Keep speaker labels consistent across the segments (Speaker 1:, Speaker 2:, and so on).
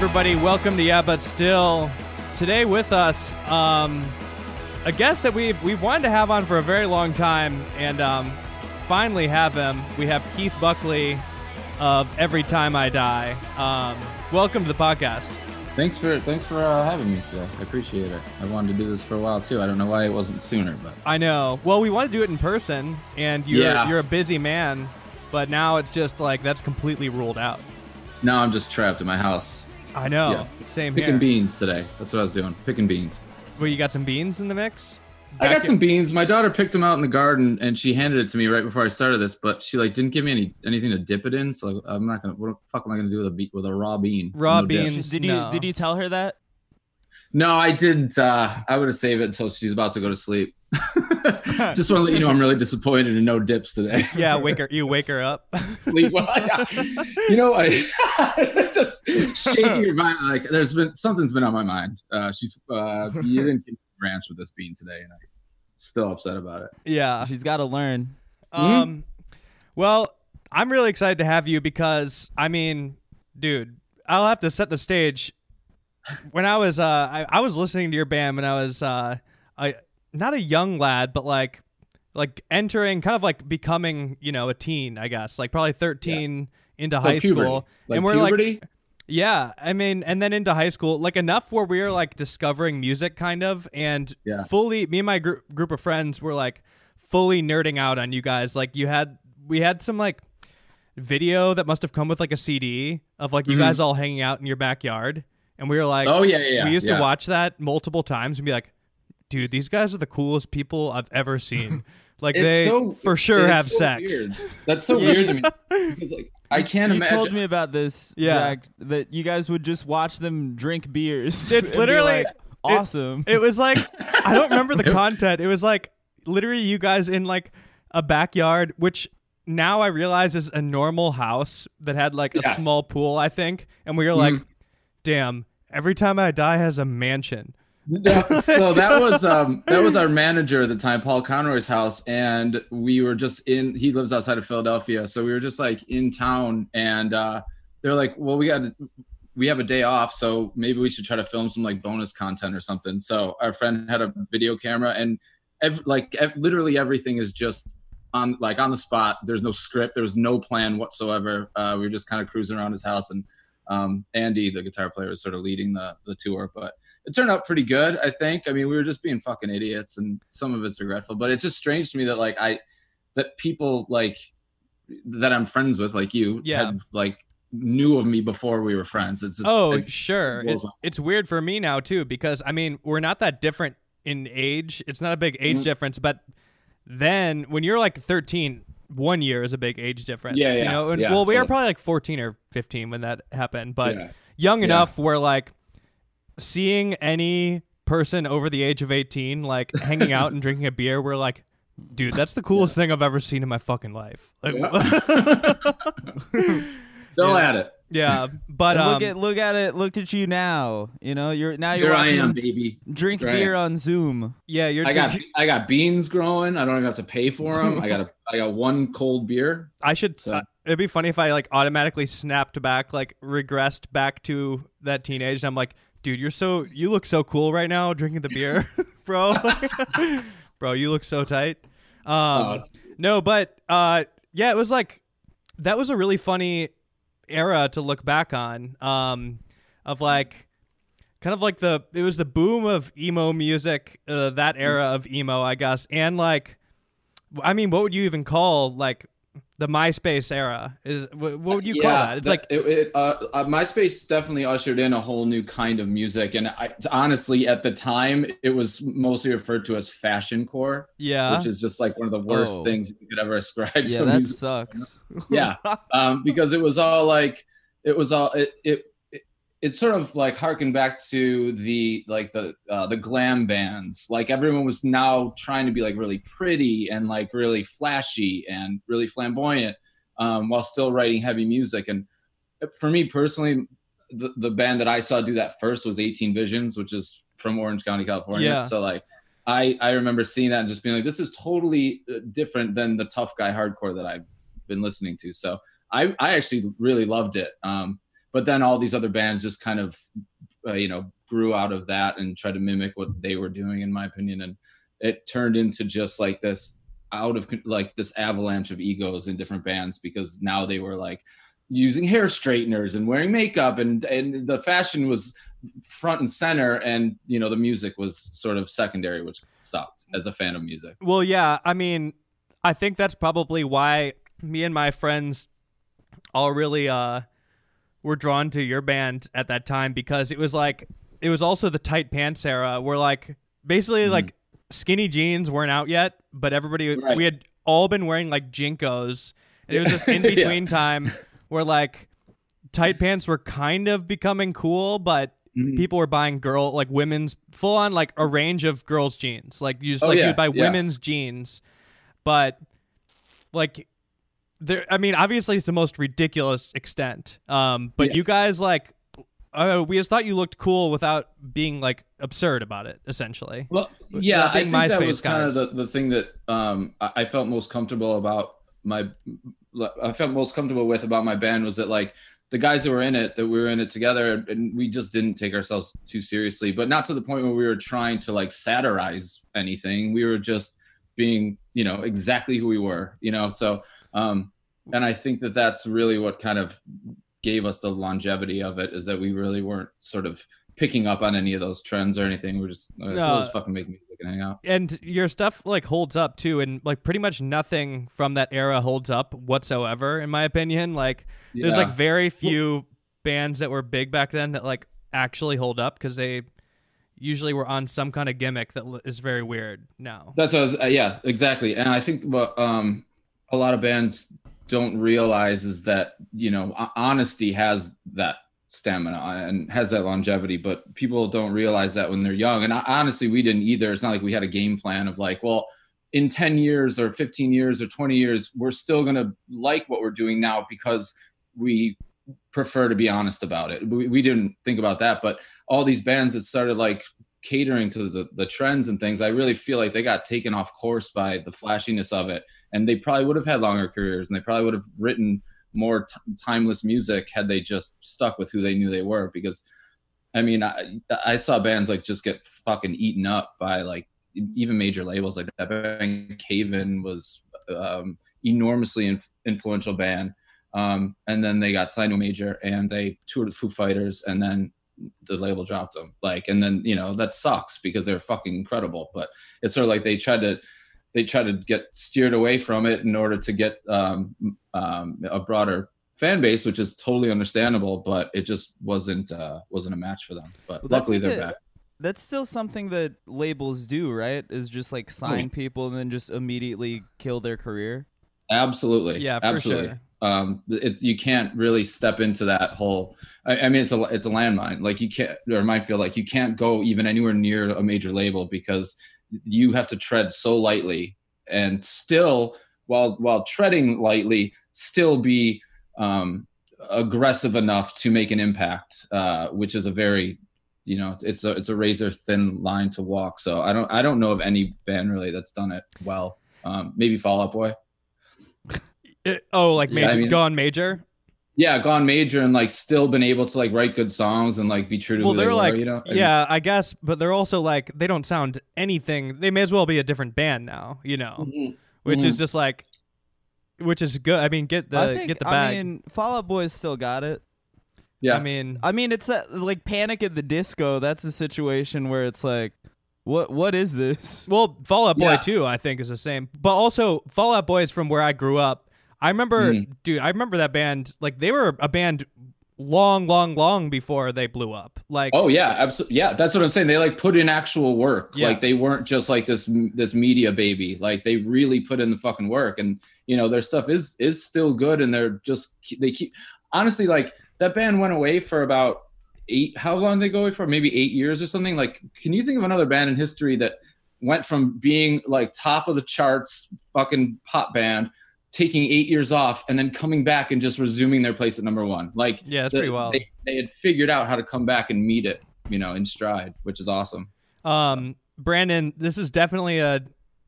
Speaker 1: everybody, welcome to Yeah, but still. Today with us, um, a guest that we've we've wanted to have on for a very long time, and um, finally have him. We have Keith Buckley of Every Time I Die. Um, welcome to the podcast.
Speaker 2: Thanks for thanks for uh, having me today. I appreciate it. I wanted to do this for a while too. I don't know why it wasn't sooner, but
Speaker 1: I know. Well, we want to do it in person, and you're
Speaker 2: Yeah.
Speaker 1: you're a busy man, but now it's just like that's completely ruled out.
Speaker 2: now I'm just trapped in my house.
Speaker 1: I know.
Speaker 2: Yeah.
Speaker 1: Same
Speaker 2: Picking
Speaker 1: here.
Speaker 2: beans today. That's what I was doing. Picking beans.
Speaker 1: Well, you got some beans in the mix.
Speaker 2: I
Speaker 1: Back
Speaker 2: got some beans. My daughter picked them out in the garden, and she handed it to me right before I started this. But she like didn't give me any anything to dip it in. So I'm not gonna. What the fuck am I gonna do with a be- with a raw bean?
Speaker 1: Raw
Speaker 2: No dip?
Speaker 1: beans.
Speaker 3: Did you
Speaker 1: No.
Speaker 3: did you tell her that?
Speaker 2: No, I didn't. Uh, I would have saved it until she's about to go to sleep. just want to let you know I'm really disappointed in no dips today.
Speaker 1: Yeah, wake her. You wake her up.
Speaker 2: Well, yeah. You know, I just shaking your mind. Like, there's been something's been on my mind. Uh, she's uh, you didn't give me ranch with this bean today, and I'm still upset about it.
Speaker 1: yeah.
Speaker 3: She's got to learn.
Speaker 1: Um, well, I'm really excited to have you because I mean, dude, I'll have to set the stage. When I was, uh, I, I was listening to your band when I was, uh, I not a young lad, but like, like entering, kind of like becoming, you know, a teen, I guess, like probably 13 into
Speaker 2: So
Speaker 1: high
Speaker 2: puberty.
Speaker 1: school,
Speaker 2: like
Speaker 1: and we're
Speaker 2: puberty.
Speaker 1: like, yeah, I mean, and then into high school, like enough where we were like discovering music, kind of, and
Speaker 2: Yeah.
Speaker 1: fully. Me and my gr- group of friends were like fully nerding out on you guys. Like you had, we had some like video that must have come with like a CD of like you
Speaker 2: Mhm.
Speaker 1: guys all hanging out in your backyard, and we were like,
Speaker 2: oh yeah, yeah, yeah.
Speaker 1: we used
Speaker 2: yeah.
Speaker 1: to watch that multiple times and be like, dude, these guys are the coolest people I've ever seen. Like
Speaker 2: It's
Speaker 1: they
Speaker 2: so-
Speaker 1: for sure have
Speaker 2: so
Speaker 1: sex.
Speaker 2: weird. That's so weird to me because like I can't
Speaker 3: you
Speaker 2: imagine.
Speaker 3: told me about this.
Speaker 1: Yeah.
Speaker 3: Jack, that you guys would just watch them drink beers.
Speaker 1: It's
Speaker 3: and be
Speaker 1: literally-
Speaker 3: like, awesome.
Speaker 1: It was like I don't remember the content. It was like literally you guys in like a backyard, which now I realize is a normal house that had like a
Speaker 2: Yes.
Speaker 1: small pool, I think. And we were like,
Speaker 2: Mhm.
Speaker 1: damn, every time I die has a mansion.
Speaker 2: No, so that was um that was our manager at the time, Paul Conroy's house, and we were just in. He lives outside of Philadelphia, so we were just like in town, and uh, they're like, "Well, we got we have a day off, so maybe we should try to film some like bonus content or something." So our friend had a video camera, and ev- like ev- literally everything is just on like on the spot. There's no script. There was no plan whatsoever. Uh, we were just kind of cruising around his house, and um, Andy, the guitar player, was sort of leading the the tour, but it turned out pretty good, I think. I mean, we were just being fucking idiots, and some of it's regretful. But it's just strange to me that like I that people like that I'm friends with, like you,
Speaker 1: Yeah.
Speaker 2: had like knew of me before we were friends. It's, it's
Speaker 1: Oh,
Speaker 2: it-
Speaker 1: sure. It's, it's weird for me now too because I mean we're not that different in age. It's not a big age
Speaker 2: Mhm.
Speaker 1: difference, but then when you're like 13, one year is a big age difference.
Speaker 2: Yeah,
Speaker 1: You know, and,
Speaker 2: yeah,
Speaker 1: well, we
Speaker 2: totally.
Speaker 1: probably like 14 or 15 when that happened, but
Speaker 2: yeah.
Speaker 1: young
Speaker 2: Yeah.
Speaker 1: enough where like seeing any person over the age of 18 like hanging out and drinking a beer, we're like, dude, that's the coolest thing I've ever seen in my fucking life. Like,
Speaker 2: Still
Speaker 1: Yeah.
Speaker 2: at it.
Speaker 1: yeah, but um,
Speaker 3: look at look at it. Look at you now. You know you're now you're
Speaker 2: Here I am, baby.
Speaker 3: drink
Speaker 2: Right.
Speaker 3: beer on Zoom.
Speaker 1: yeah, you're
Speaker 2: I got
Speaker 1: drinking-
Speaker 2: I got beans growing. I don't even have to pay for them. I got a I got one cold beer.
Speaker 1: I should.
Speaker 2: So-
Speaker 1: uh, it'd be funny if I like automatically snapped back, like regressed back to that teenage. And I'm like, dude, you're so you look so cool right now drinking the beer, bro. bro, you look so tight. Um,
Speaker 2: Uh,
Speaker 1: no, but uh, yeah, it was like that was a really funny era to look back on. Um, of like kind of like the it was the boom of emo music, uh, that era of emo, I guess, and like, I mean, what would you even call like the MySpace era? Is what, what would you call that? It's like
Speaker 2: it, it, uh, uh, MySpace definitely ushered in a whole new kind of music, and I, honestly, at the time, it was mostly referred to as fashion core,
Speaker 1: yeah,
Speaker 2: which is just like one of the worst
Speaker 3: Oh.
Speaker 2: things you could ever ascribe
Speaker 3: Yeah,
Speaker 2: to
Speaker 3: that
Speaker 2: music.
Speaker 3: sucks.
Speaker 2: Yeah, um, because it was all like it was all it it. It it sort of like harkened back to the like the uh, the glam bands. Like everyone was now trying to be like really pretty and like really flashy and really flamboyant, um, while still writing heavy music. And for me personally, the, the band that I saw do that first was 18 Visions, which is from Orange County, California.
Speaker 1: Yeah.
Speaker 2: So like, I I remember seeing that and just being like, this is totally uh, different than the tough guy hardcore that I've been listening to. So I I actually really loved it. Um, but then all these other bands just kind of uh, you know grew out of that and tried to mimic what they were doing in my opinion. And it turned into just like this out of like this avalanche of egos in different bands because now they were like using hair straighteners and wearing makeup and and the fashion was front and center and you know the music was sort of secondary which sucked as a fan of music.
Speaker 1: Well, yeah, I mean, I think that's probably why me and my friends all really uh were drawn to your band at that time because it was like it was also the tight pants era where like basically
Speaker 2: Mhm.
Speaker 1: like skinny jeans weren't out yet, but everybody
Speaker 2: Right.
Speaker 1: we had all been wearing like JNCOs. And it was just in
Speaker 2: Yeah.
Speaker 1: between time where like tight pants were kind of becoming cool, but
Speaker 2: Mhm.
Speaker 1: people were buying girl like women's full on like a range of girls jeans like you just
Speaker 2: Oh,
Speaker 1: like
Speaker 2: yeah,
Speaker 1: you'd buy
Speaker 2: yeah.
Speaker 1: women's jeans but like there i mean obviously it's the most ridiculous extent um but
Speaker 2: Yeah.
Speaker 1: you guys like uh, we just thought you looked cool without being like absurd about it essentially
Speaker 2: Well, yeah, I think that was kind of the, the thing that um, I, I felt most comfortable about my. I felt most comfortable with about my band was that like the guys that were in it, that we were in it together, and we just didn't take ourselves too seriously, but not to the point where we were trying to like satirize anything. We were just being, you know, exactly who we were, you know. So, um, and I think that that's really what kind of gave us the longevity of it is that we really weren't sort of picking up on any of those trends or anything. We're just
Speaker 1: No.
Speaker 2: let's fucking make music and hang out.
Speaker 1: and your stuff like holds up too and like pretty much nothing from that era holds up whatsoever in my opinion like there's like very few bands that were big back then that like actually hold up because they usually were on some kind of gimmick that is very weird now
Speaker 2: That's what I was, uh, yeah, exactly. And I think what um, a lot of bands don't realize is that you know honesty has that stamina and has that longevity, but people don't realize that when they're young. And honestly, we didn't either. It's not like we had a game plan of like, well, in 10 years or 15 years or 20 years, we're still gonna like what we're doing now because we prefer to be honest about it. We, we didn't think about that, but all these bands that started like catering to the, the trends and things, I really feel like they got taken off course by the flashiness of it. And they probably would have had longer careers and they probably would have written more t- timeless music had they just stuck with who they knew they were. Because, I mean, I, I saw bands like just get fucking eaten up by like even major labels like that. Band Cave In was um, enormously inf- influential band. Um, and then they got signed to a major and they toured with Foo Fighters and then the label dropped them. Like, and then, you know, that sucks because they're fucking incredible. But it's sort of like they tried to, they tried to get steered away from it in order to get um, um, a broader fan base, which is totally understandable, but it just wasn't, uh, wasn't a match for them. But
Speaker 3: Well,
Speaker 2: luckily they're back.
Speaker 3: That's still something that labels do, right? Is just like sign people and then just immediately kill their career.
Speaker 2: Absolutely.
Speaker 1: yeah
Speaker 2: Absolutely.
Speaker 1: sure
Speaker 2: um it's you can't really step into that whole I, I mean it's a it's a landmine. Like you can't or might feel like you can't go even anywhere near a major label because you have to tread so lightly and still while while treading lightly still be um aggressive enough to make an impact uh which is a very you know it's a it's a razor thin line to walk. So i don't i don't know of any band really that's done it well. Um maybe fall out boy
Speaker 1: It- oh like
Speaker 3: Yeah,
Speaker 2: I mean-
Speaker 1: gone major
Speaker 2: yeah gone major and like still been able to like write good songs and like be true to
Speaker 1: well
Speaker 2: who they
Speaker 1: they're
Speaker 2: were,
Speaker 1: like
Speaker 2: you know And-
Speaker 1: yeah i guess but they're also like they don't sound anything they may as well be a different band now you know
Speaker 2: Mhm.
Speaker 1: which
Speaker 2: Mhm.
Speaker 1: is just like which is good i mean get the
Speaker 3: I think.
Speaker 1: get the
Speaker 3: I mean, Fall Out Boys still got it.
Speaker 2: yeah
Speaker 1: I mean
Speaker 3: I mean, it's a, like Panic at the Disco. That's a situation where it's like, what what is this?
Speaker 1: Well, Fall Out Boy
Speaker 2: Yeah.
Speaker 1: too, I think is the same. But also Fall Out Boy is from where I grew up. I remember,
Speaker 2: Mhm.
Speaker 1: dude. I remember that band. Like they were a band long, long, long before they blew up. Like,
Speaker 2: oh yeah absolutely yeah that's what i'm saying they like put in actual work
Speaker 1: Yeah.
Speaker 2: like they weren't just like this this media baby like they really put in the fucking work and you know their stuff is is still good and they're just they keep honestly like that band went away for about eight how long did they go away for maybe eight years or something like can you think of another band in history that went from being like top of the charts fucking pop band taking eight years off and then coming back and just resuming their place at number one like
Speaker 1: yeah, that's
Speaker 2: the-
Speaker 1: pretty wild.
Speaker 2: They, they had figured out how to come back and meet it, you know, in stride, which is awesome.
Speaker 1: Um, Brandon, this is definitely a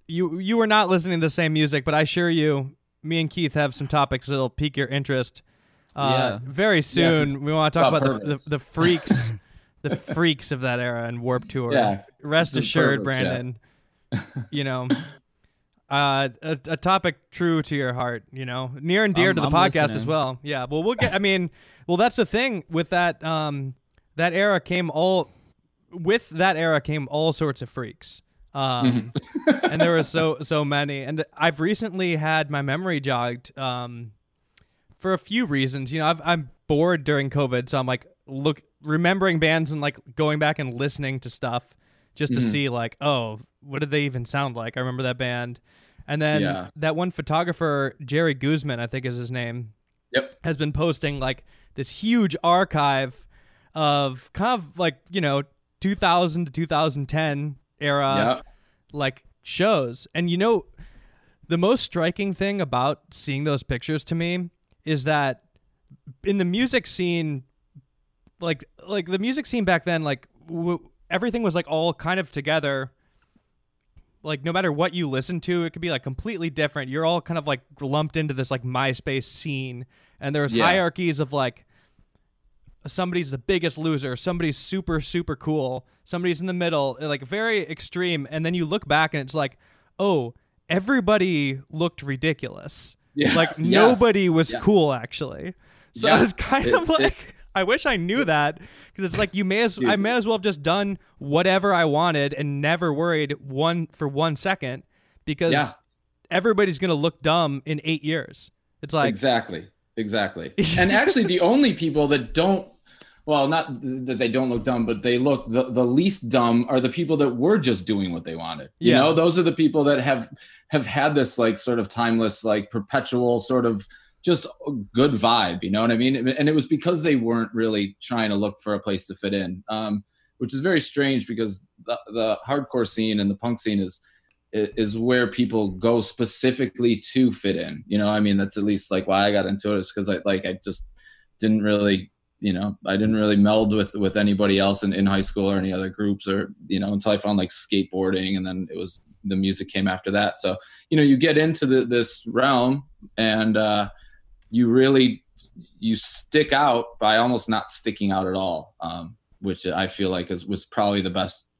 Speaker 1: you. You were not listening to the same music, but I assure you, me and Keith have some topics that'll pique your interest. Uh,
Speaker 3: Yeah.
Speaker 1: Very soon, we want to talk
Speaker 2: about
Speaker 1: about the, the, the freaks, the freaks of that era and Warped Tour.
Speaker 2: Yeah,
Speaker 1: Rest
Speaker 2: the
Speaker 1: assured,
Speaker 2: perverts, yeah.
Speaker 1: Brandon. you know, uh, a, a topic true to your heart. You know, near and dear to the
Speaker 3: I'm
Speaker 1: podcast as well. Yeah. Well, we'll get. I mean, well, that's the thing with that. Um, that era came all. With that era came all sorts of freaks. Um,
Speaker 2: Mm-hmm.
Speaker 1: and there were so so many. And I've recently had my memory jogged. Um, for a few reasons. You know, I've, I'm bored during COVID, so I'm like look remembering bands and like going back and listening to stuff just to
Speaker 2: Mhm.
Speaker 1: see like, oh, what did they even sound like? I remember that band. And then
Speaker 2: Yeah.
Speaker 1: that one photographer, Jerry Guzman, I think is his name,
Speaker 2: Yep.
Speaker 1: has been posting like this huge archive of kind of like, you know, 2000 to 2010 era
Speaker 2: yeah.
Speaker 1: like shows. And you know, the most striking thing about seeing those pictures to me is that in the music scene, like like the music scene back then, like w- everything was like all kind of together. Like no matter what you listen to, it could be like completely different. You're all kind of like lumped into this like MySpace scene, and there's
Speaker 2: Yeah.
Speaker 1: hierarchies of like somebody's the biggest loser, somebody's super super cool, somebody's in the middle, like very extreme, and then you look back and it's like, oh, everybody looked ridiculous.
Speaker 2: Yeah.
Speaker 1: Like
Speaker 2: Yes.
Speaker 1: nobody was
Speaker 2: Yeah.
Speaker 1: cool actually. So
Speaker 2: Yeah.
Speaker 1: it's kind
Speaker 2: It-
Speaker 1: of
Speaker 2: it-
Speaker 1: like I wish I knew that because it's like you may as I may as well have just done whatever I wanted and never worried one for one second because
Speaker 2: Yeah.
Speaker 1: everybody's gonna look dumb in eight years. It's like
Speaker 2: exactly exactly and actually the only people that don't well not that they don't look dumb but they look the, the least dumb are the people that were just doing what they wanted you
Speaker 1: Yeah.
Speaker 2: know those are the people that have have had this like sort of timeless like perpetual sort of just a good vibe you know what i mean and it was because they weren't really trying to look for a place to fit in um which is very strange because the, the hardcore scene and the punk scene is is where people go specifically to fit in. You know, I mean, that's at least like why I got into it is because I like I just didn't really, you know, I didn't really meld with with anybody else in, in high school or any other groups or you know until I found like skateboarding and then it was the music came after that. So you know, you get into the, this realm and uh, you really you stick out by almost not sticking out at all, um, which I feel like is was probably the best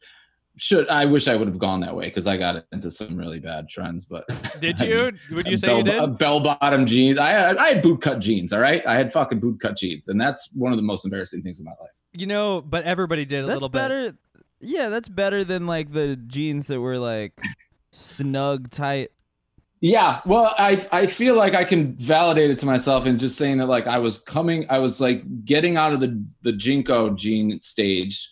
Speaker 2: should I wish I would have gone that way because I got into some really bad trends. But
Speaker 1: Did you?
Speaker 2: mean,
Speaker 1: Would you say
Speaker 2: bell,
Speaker 1: you did?
Speaker 2: Bell bottom jeans. I had I had boot cut jeans. All right, I had fucking boot cut jeans, and that's one of the most embarrassing things in my life.
Speaker 1: You know, but everybody did a
Speaker 3: That's
Speaker 1: little bit.
Speaker 3: better. Yeah, that's better than like the jeans that were like snug tight.
Speaker 2: Yeah, well, I I feel like I can validate it to myself in just saying that like I was coming, I was like getting out of the the JNCO jean stage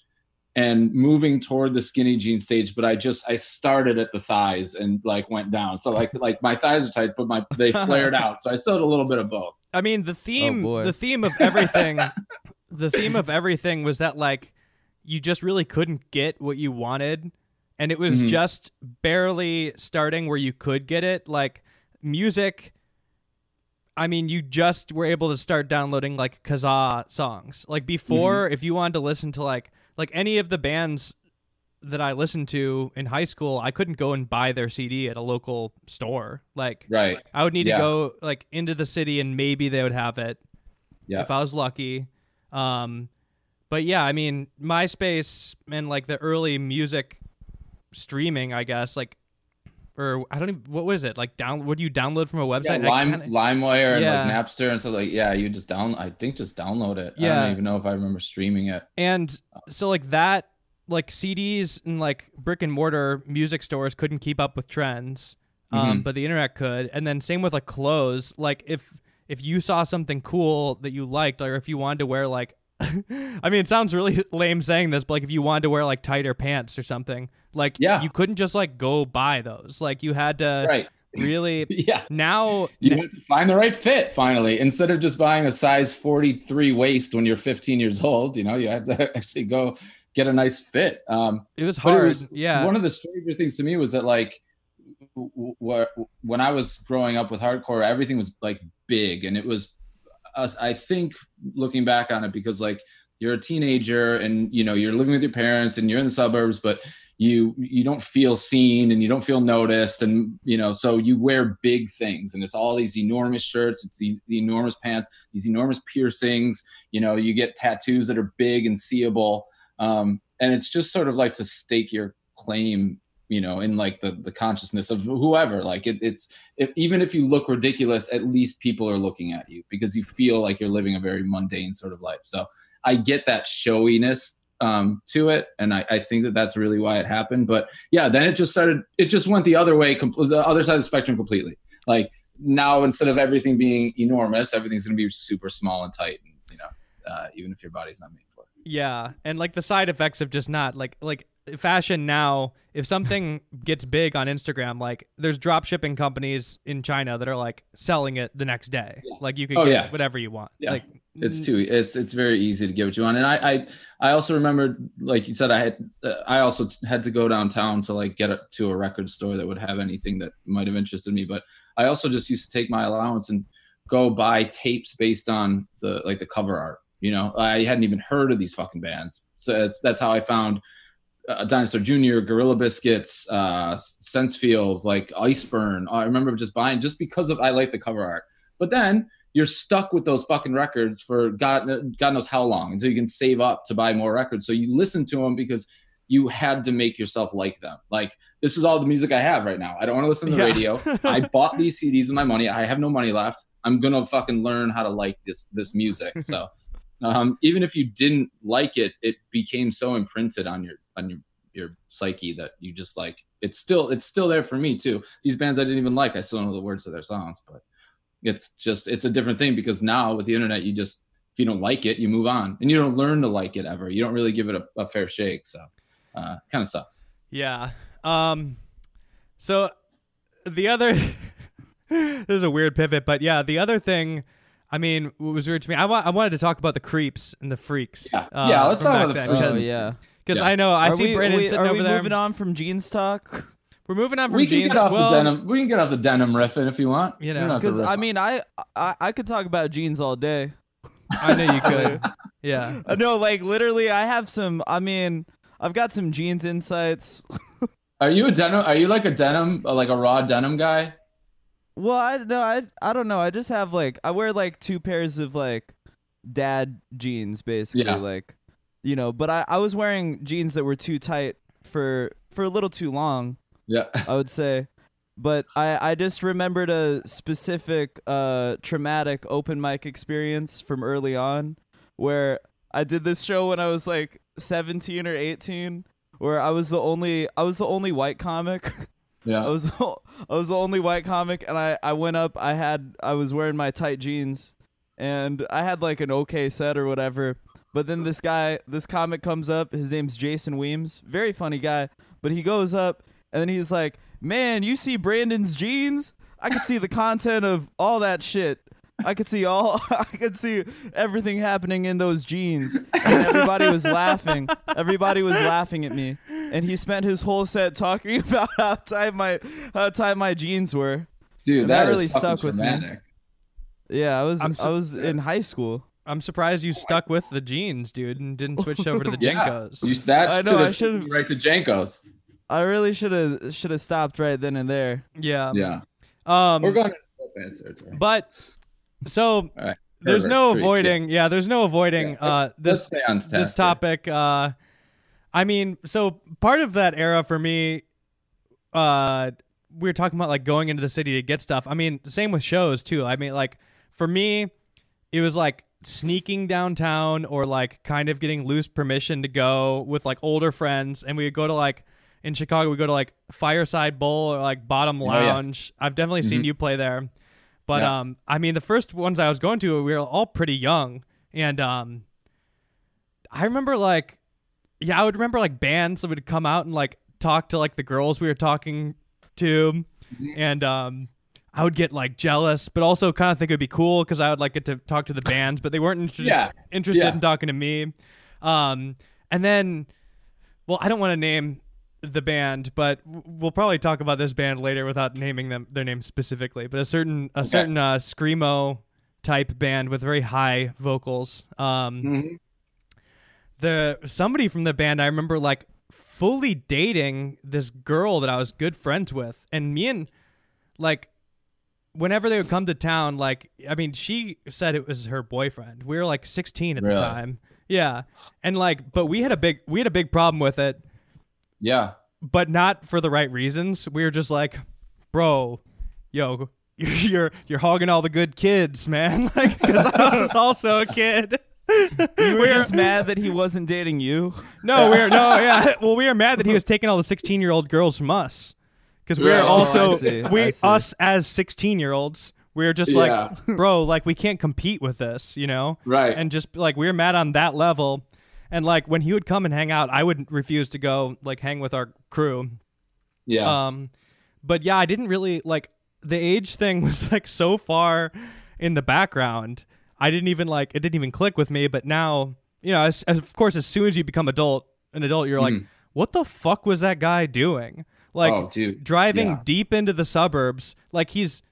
Speaker 2: and moving toward the skinny jean stage, but I just I started at the thighs and like went down. So like like my thighs are tight, but my they flared out. So I still had a little bit of both.
Speaker 1: I mean, the theme, oh,
Speaker 3: boy.
Speaker 1: the theme of everything, the theme of everything was that like you just really couldn't get what you wanted, and it was
Speaker 2: Mhm.
Speaker 1: just barely starting where you could get it. Like music, I mean, you just were able to start downloading like Kazaa songs. Like before, if you wanted to listen to like like any of the bands that I listened to in high school, I couldn't go and buy their CD at a local store. Like
Speaker 2: Right.
Speaker 1: I would need
Speaker 2: Yeah.
Speaker 1: to go like into the city and maybe they would have it
Speaker 2: Yeah.
Speaker 1: if I was lucky. Um, but yeah, I mean MySpace and like the early music streaming, I guess, like or I don't even what was it like down? Would you download from a website? I
Speaker 2: Lime,
Speaker 1: kinda-
Speaker 2: LimeWire and like Napster and stuff like yeah, you just down. I think just download it. I
Speaker 1: Yeah.
Speaker 2: don't even know if I remember streaming it.
Speaker 1: and so like that, like CDs and like brick and mortar music stores couldn't keep up with trends, um,
Speaker 2: Mhm.
Speaker 1: but the internet could. And then same with like clothes. Like if if you saw something cool that you liked, or if you wanted to wear like, I mean, it sounds really lame saying this, but like if you wanted to wear like tighter pants or something, like
Speaker 2: Yeah.
Speaker 1: you couldn't just like go buy those. Like you had to
Speaker 2: right.
Speaker 1: really
Speaker 2: Yeah.
Speaker 1: now.
Speaker 2: You have to find the right fit finally. Instead of just buying a size 43 waist when you're 15 years old, you know, you have to actually go get a nice fit. Um,
Speaker 1: it was hard.
Speaker 2: it was
Speaker 1: yeah.
Speaker 2: one of the stranger things to me was that like w- w- when I was growing up with hardcore, everything was like big, and it was us. I think looking back on it, because like you're a teenager and you know you're living with your parents and you're in the suburbs, but you you don't feel seen and you don't feel noticed and you know so you wear big things and it's all these enormous shirts it's the, the enormous pants these enormous piercings you know you get tattoos that are big and seeable um, and it's just sort of like to stake your claim you know in like the the consciousness of whoever like it, it's if, even if you look ridiculous at least people are looking at you because you feel like you're living a very mundane sort of life. So i get that showiness um, to it and I, I think that that's really why it happened but yeah then it just started it just went the other way the other side of the spectrum completely. Like now instead of everything being enormous everything's going to be super small and tight and uh, even if your body's not made for it
Speaker 1: Yeah, and like the side effects of just not like like fashion now. If something gets big on Instagram, like there's drop shipping companies in China that are like selling it the next day.
Speaker 2: Yeah.
Speaker 1: Like you could
Speaker 2: Oh,
Speaker 1: get
Speaker 2: yeah.
Speaker 1: whatever you want.
Speaker 2: Yeah.
Speaker 1: Like
Speaker 2: it's too it's it's very easy to get what you want and i i, I also remember like you said i had uh, i also had to go downtown to like get a, to a record store that would have anything that might have interested me but i also just used to take my allowance and go buy tapes based on the like the cover art you know i hadn't even heard of these fucking bands so it's that's how i found uh, Dinosaur Jr., Gorilla Biscuits, uh, Sense Sensefields, like Iceburn. I remember just buying just because of I like the cover art. But then you're stuck with those fucking records for God, God knows how long until you can save up to buy more records. So you listen to them because you had to make yourself like them. Like this is all the music I have right now. I don't want to listen to the
Speaker 1: Yeah.
Speaker 2: radio. I bought these CDs with my money. I have no money left. I'm gonna fucking learn how to like this this music. So um, even if you didn't like it, it became so imprinted on your on your your psyche that you just like it's still it's still there for me too. These bands I didn't even like, I still know the words to their songs, but it's just it's a different thing because now with the internet, you just if you don't like it, you move on, and you don't learn to like it ever. You don't really give it a, a fair shake, so uh, kind of sucks.
Speaker 1: Yeah. Um. So the other this is a weird pivot, but yeah, the other thing. I mean, it was weird to me. I, wa- I wanted to talk about the creeps and the freaks.
Speaker 2: Yeah.
Speaker 1: uh,
Speaker 2: Yeah, let's talk about the
Speaker 1: then,
Speaker 2: freaks.
Speaker 3: Oh
Speaker 1: because-
Speaker 3: yeah.
Speaker 1: Because
Speaker 2: Yeah.
Speaker 1: I know I
Speaker 3: are
Speaker 1: see
Speaker 3: we,
Speaker 1: Brandon
Speaker 3: we-
Speaker 1: sitting
Speaker 3: are
Speaker 1: over
Speaker 3: we
Speaker 1: there.
Speaker 3: moving on from jeans talk?
Speaker 1: We're moving on from
Speaker 2: we can
Speaker 1: jeans.
Speaker 2: get off
Speaker 1: well,
Speaker 2: the denim. We can get off the denim riffing if you want.
Speaker 1: You know,
Speaker 2: don't have to
Speaker 3: Because I mean, I, I I could talk about jeans all day.
Speaker 1: I know you could. yeah.
Speaker 3: Uh, No, like literally, I have some. I mean, I've got some jeans insights.
Speaker 2: Are you a denim? Are you like a denim, uh, like a raw denim guy?
Speaker 3: Well, I no, I I don't know. I just have like I wear like two pairs of like dad jeans, basically.
Speaker 2: Yeah.
Speaker 3: Like, you know, but I I was wearing jeans that were too tight for for a little too long.
Speaker 2: Yeah.
Speaker 3: I would say. But I, I just remembered a specific uh, traumatic open mic experience from early on where I did this show when I was like 17 or 18 where I was the only I was the only white comic. I
Speaker 2: Yeah.
Speaker 3: was the, I was the only white comic and I, I went up I had I was wearing my tight jeans and I had like an okay set or whatever. But then this guy this comic comes up, his name's Jason Weems, very funny guy, but he goes up and then he's like, "Man, you see Brandon's jeans? I could see the content of all that shit. I could see all I could see everything happening in those jeans." And everybody was laughing. Everybody was laughing at me. And he spent his whole set talking about how tight my how tight my jeans were.
Speaker 2: Dude,
Speaker 3: And that
Speaker 2: that is
Speaker 3: really
Speaker 2: fucking
Speaker 3: stuck with me. Yeah, I was
Speaker 1: I'm
Speaker 3: I was in high school.
Speaker 1: I'm surprised you stuck with the jeans, dude, and didn't switch over to the
Speaker 2: Yeah.
Speaker 1: JNCOs.
Speaker 2: You, that
Speaker 3: I
Speaker 2: should
Speaker 3: know, I
Speaker 2: have
Speaker 3: should've-
Speaker 2: right to JNCOs.
Speaker 3: I really should have should have stopped right then and there.
Speaker 1: yeah.
Speaker 2: Yeah.
Speaker 1: Um.
Speaker 2: We're going into sweatpants.
Speaker 1: But so
Speaker 2: right.
Speaker 1: there's no
Speaker 2: freaks,
Speaker 1: avoiding. Yeah. There's no avoiding.
Speaker 2: Yeah,
Speaker 1: uh. This
Speaker 2: let's stay on task
Speaker 1: this topic. Uh. I mean, so part of that era for me. Uh. We were talking about like going into the city to get stuff. I mean, same with shows too. I mean, like for me, it was like sneaking downtown or like kind of getting loose permission to go with like older friends and we would go to like in Chicago we go to like Fireside Bowl or like Bottom
Speaker 2: Oh, yeah.
Speaker 1: Lounge. I've definitely seen
Speaker 2: Mhm.
Speaker 1: you play there. But
Speaker 2: Yeah.
Speaker 1: um I mean the first ones I was going to we were all pretty young and um I remember like yeah, I would remember like bands that would come out and like talk to like the girls we were talking to
Speaker 2: Mhm.
Speaker 1: and um I would get like jealous, but also kind of think it would be cool because I would like get to talk to the bands, but they weren't inter-
Speaker 2: Yeah.
Speaker 1: interested
Speaker 2: Yeah.
Speaker 1: in talking to me. Um, and then, well, I don't want to name the band, but we'll probably talk about this band later without naming them their name specifically. But a certain a
Speaker 2: Okay.
Speaker 1: certain uh, screamo type band with very high vocals. Um,
Speaker 2: Mhm.
Speaker 1: the somebody from the band I remember like fully dating this girl that I was good friends with, and me and like whenever they would come to town, like I mean, she said it was her boyfriend. We were like 16 at the time. Yeah, and like, but we had a big we had a big problem with it,
Speaker 2: Yeah.
Speaker 1: but not for the right reasons. We were just like, bro, yo. You're you're hogging all the good kids, man. Like, because I was also a kid.
Speaker 3: You were
Speaker 1: We're-
Speaker 3: just mad that he wasn't dating you.
Speaker 1: No, we're no, yeah. Well, we were mad that he was taking all the 16 year old girls from us, because we're
Speaker 2: Oh,
Speaker 1: also
Speaker 3: I see,
Speaker 1: we us as 16 year olds. We are just
Speaker 2: Yeah.
Speaker 1: like, bro, like we can't compete with this, you know?
Speaker 2: Right.
Speaker 1: And just like we're mad on that level, and like when he would come and hang out, I would refuse to go like hang with our crew.
Speaker 2: yeah.
Speaker 1: Um, but yeah, I didn't really like the age thing was like so far in the background. I didn't even like it didn't even click with me. But now, you know, as, as of course, as soon as you become adult, an adult, you're like,
Speaker 2: Mhm.
Speaker 1: what the fuck was that guy doing? Like
Speaker 2: oh,
Speaker 1: driving
Speaker 2: yeah.
Speaker 1: deep into the suburbs, like he's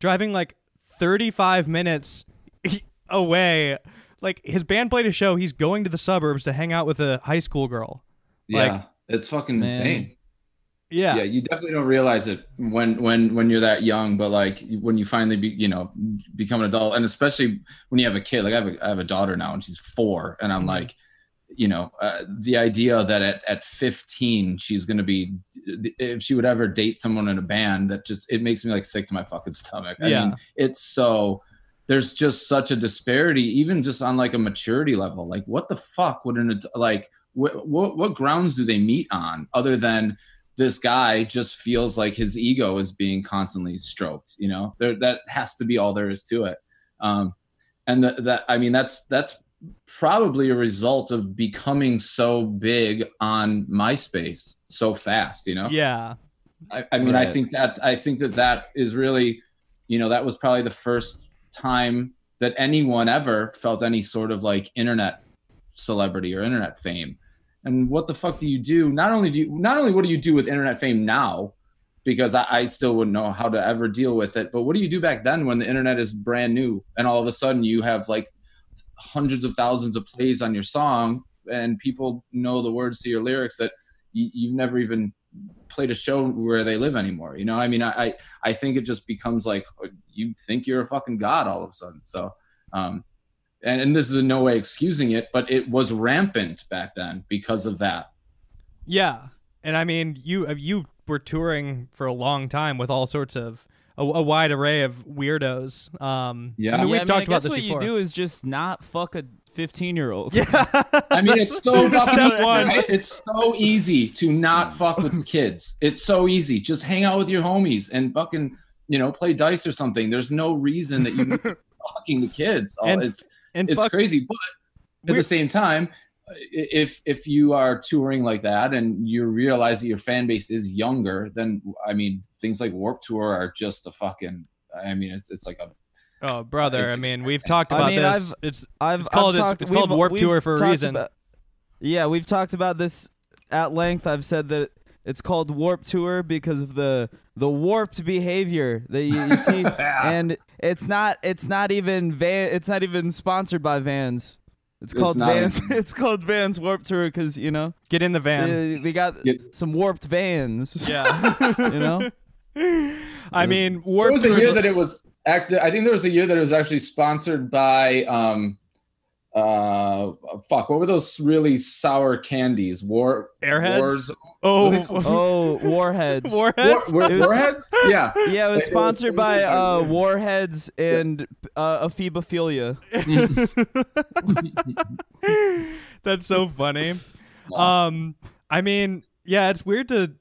Speaker 1: driving like 35 minutes away. Like his band played a show. He's going to the suburbs to hang out with a high school girl.
Speaker 2: Yeah.
Speaker 1: like-
Speaker 2: it's fucking
Speaker 3: Man.
Speaker 2: insane.
Speaker 1: Yeah.
Speaker 2: yeah you definitely don't realize it when when when you're that young but like when you finally be you know become an adult and especially when you have a kid like i have a, I have a daughter now and she's four and i'm
Speaker 1: Mhm.
Speaker 2: like you know uh, the idea that at, at 15 she's going to be if she would ever date someone in a band that just it makes me like sick to my fucking stomach i
Speaker 1: Yeah.
Speaker 2: mean it's so there's just such a disparity even just on like a maturity level. Like what the fuck would an like what what, what grounds do they meet on other than this guy just feels like his ego is being constantly stroked you know? There that has to be all there is to it. Um and that that i mean that's that's probably a result of becoming so big on myspace so fast you know?
Speaker 1: Yeah.
Speaker 2: I, I mean, I think that I think that that is really, you know, that was probably the first time that anyone ever felt any sort of like internet celebrity or internet fame. And what the fuck do you do? Not only do you, not only what do you do with internet fame now, because I, I still wouldn't know how to ever deal with it. But what do you do back then when the internet is brand new and all of a sudden you have like hundreds of thousands of plays on your song and people know the words to your lyrics that you, you've never even played a show where they live anymore. You know, I mean, I, I, I think it just becomes like you think you're a fucking god all of a sudden. So, um, and, and this is in no way excusing it, but it was rampant back then because of that.
Speaker 1: Yeah, and I mean, you uh, you were touring for a long time with all sorts of a, a wide array of weirdos. Um,
Speaker 2: Yeah.
Speaker 1: I mean, we've
Speaker 3: I mean,
Speaker 1: talked
Speaker 3: I
Speaker 1: about
Speaker 3: guess
Speaker 1: this
Speaker 3: what
Speaker 1: before.
Speaker 3: you do is just not fuck a 15 year old.
Speaker 2: I mean, it's so fucking
Speaker 1: Step
Speaker 2: right? It's so easy to not mm. fuck with kids. It's so easy. Just hang out with your homies and fucking, you know, play dice or something. There's no reason that you need to fucking the kids. Oh,
Speaker 1: And
Speaker 2: it's
Speaker 1: and
Speaker 2: it's
Speaker 1: fuck,
Speaker 2: crazy but at
Speaker 1: We're-
Speaker 2: the same time if if you are touring like that and you realize that your fan base is younger then i mean things like warped tour are just a fucking i mean it's it's like a
Speaker 1: oh brother, I mean, we've talked
Speaker 3: I
Speaker 1: about
Speaker 3: mean,
Speaker 1: this.
Speaker 3: I've-
Speaker 1: it's
Speaker 3: I've
Speaker 1: It's called-
Speaker 3: I've
Speaker 1: it's-
Speaker 3: talked,
Speaker 1: it's called
Speaker 3: we've-
Speaker 1: Warped Tour for a reason.
Speaker 3: about- yeah, we've talked about this at length. I've said that it's called Warped Tour because of the the warped behavior that you, you see, and it's not it's not even van it's not even sponsored by Vans. It's
Speaker 2: It's
Speaker 3: called
Speaker 2: not
Speaker 3: Vans.
Speaker 2: even-
Speaker 3: It's called Vans Warped Tour because you know
Speaker 1: get in the van.
Speaker 3: they, they got
Speaker 2: Get-
Speaker 3: some warped vans.
Speaker 1: yeah,
Speaker 3: you know.
Speaker 1: I mean,
Speaker 2: there
Speaker 1: Warped
Speaker 2: was a
Speaker 1: Tour is-
Speaker 2: year that it was actually i think there was a year that it was actually sponsored by um uh fuck what were those really sour candies war
Speaker 1: Airheads?
Speaker 2: wars
Speaker 1: Oh,
Speaker 2: what are they called?
Speaker 3: Oh, warheads.
Speaker 1: Warheads.
Speaker 2: war,
Speaker 3: It was-
Speaker 2: warheads yeah
Speaker 3: Yeah, it was
Speaker 2: It- it was
Speaker 3: sponsored by
Speaker 2: sponsored
Speaker 3: uh,
Speaker 2: Warheads.
Speaker 3: Warheads and uh, Ephebophilia.
Speaker 1: That's so funny. Um, I mean, yeah, it's weird to.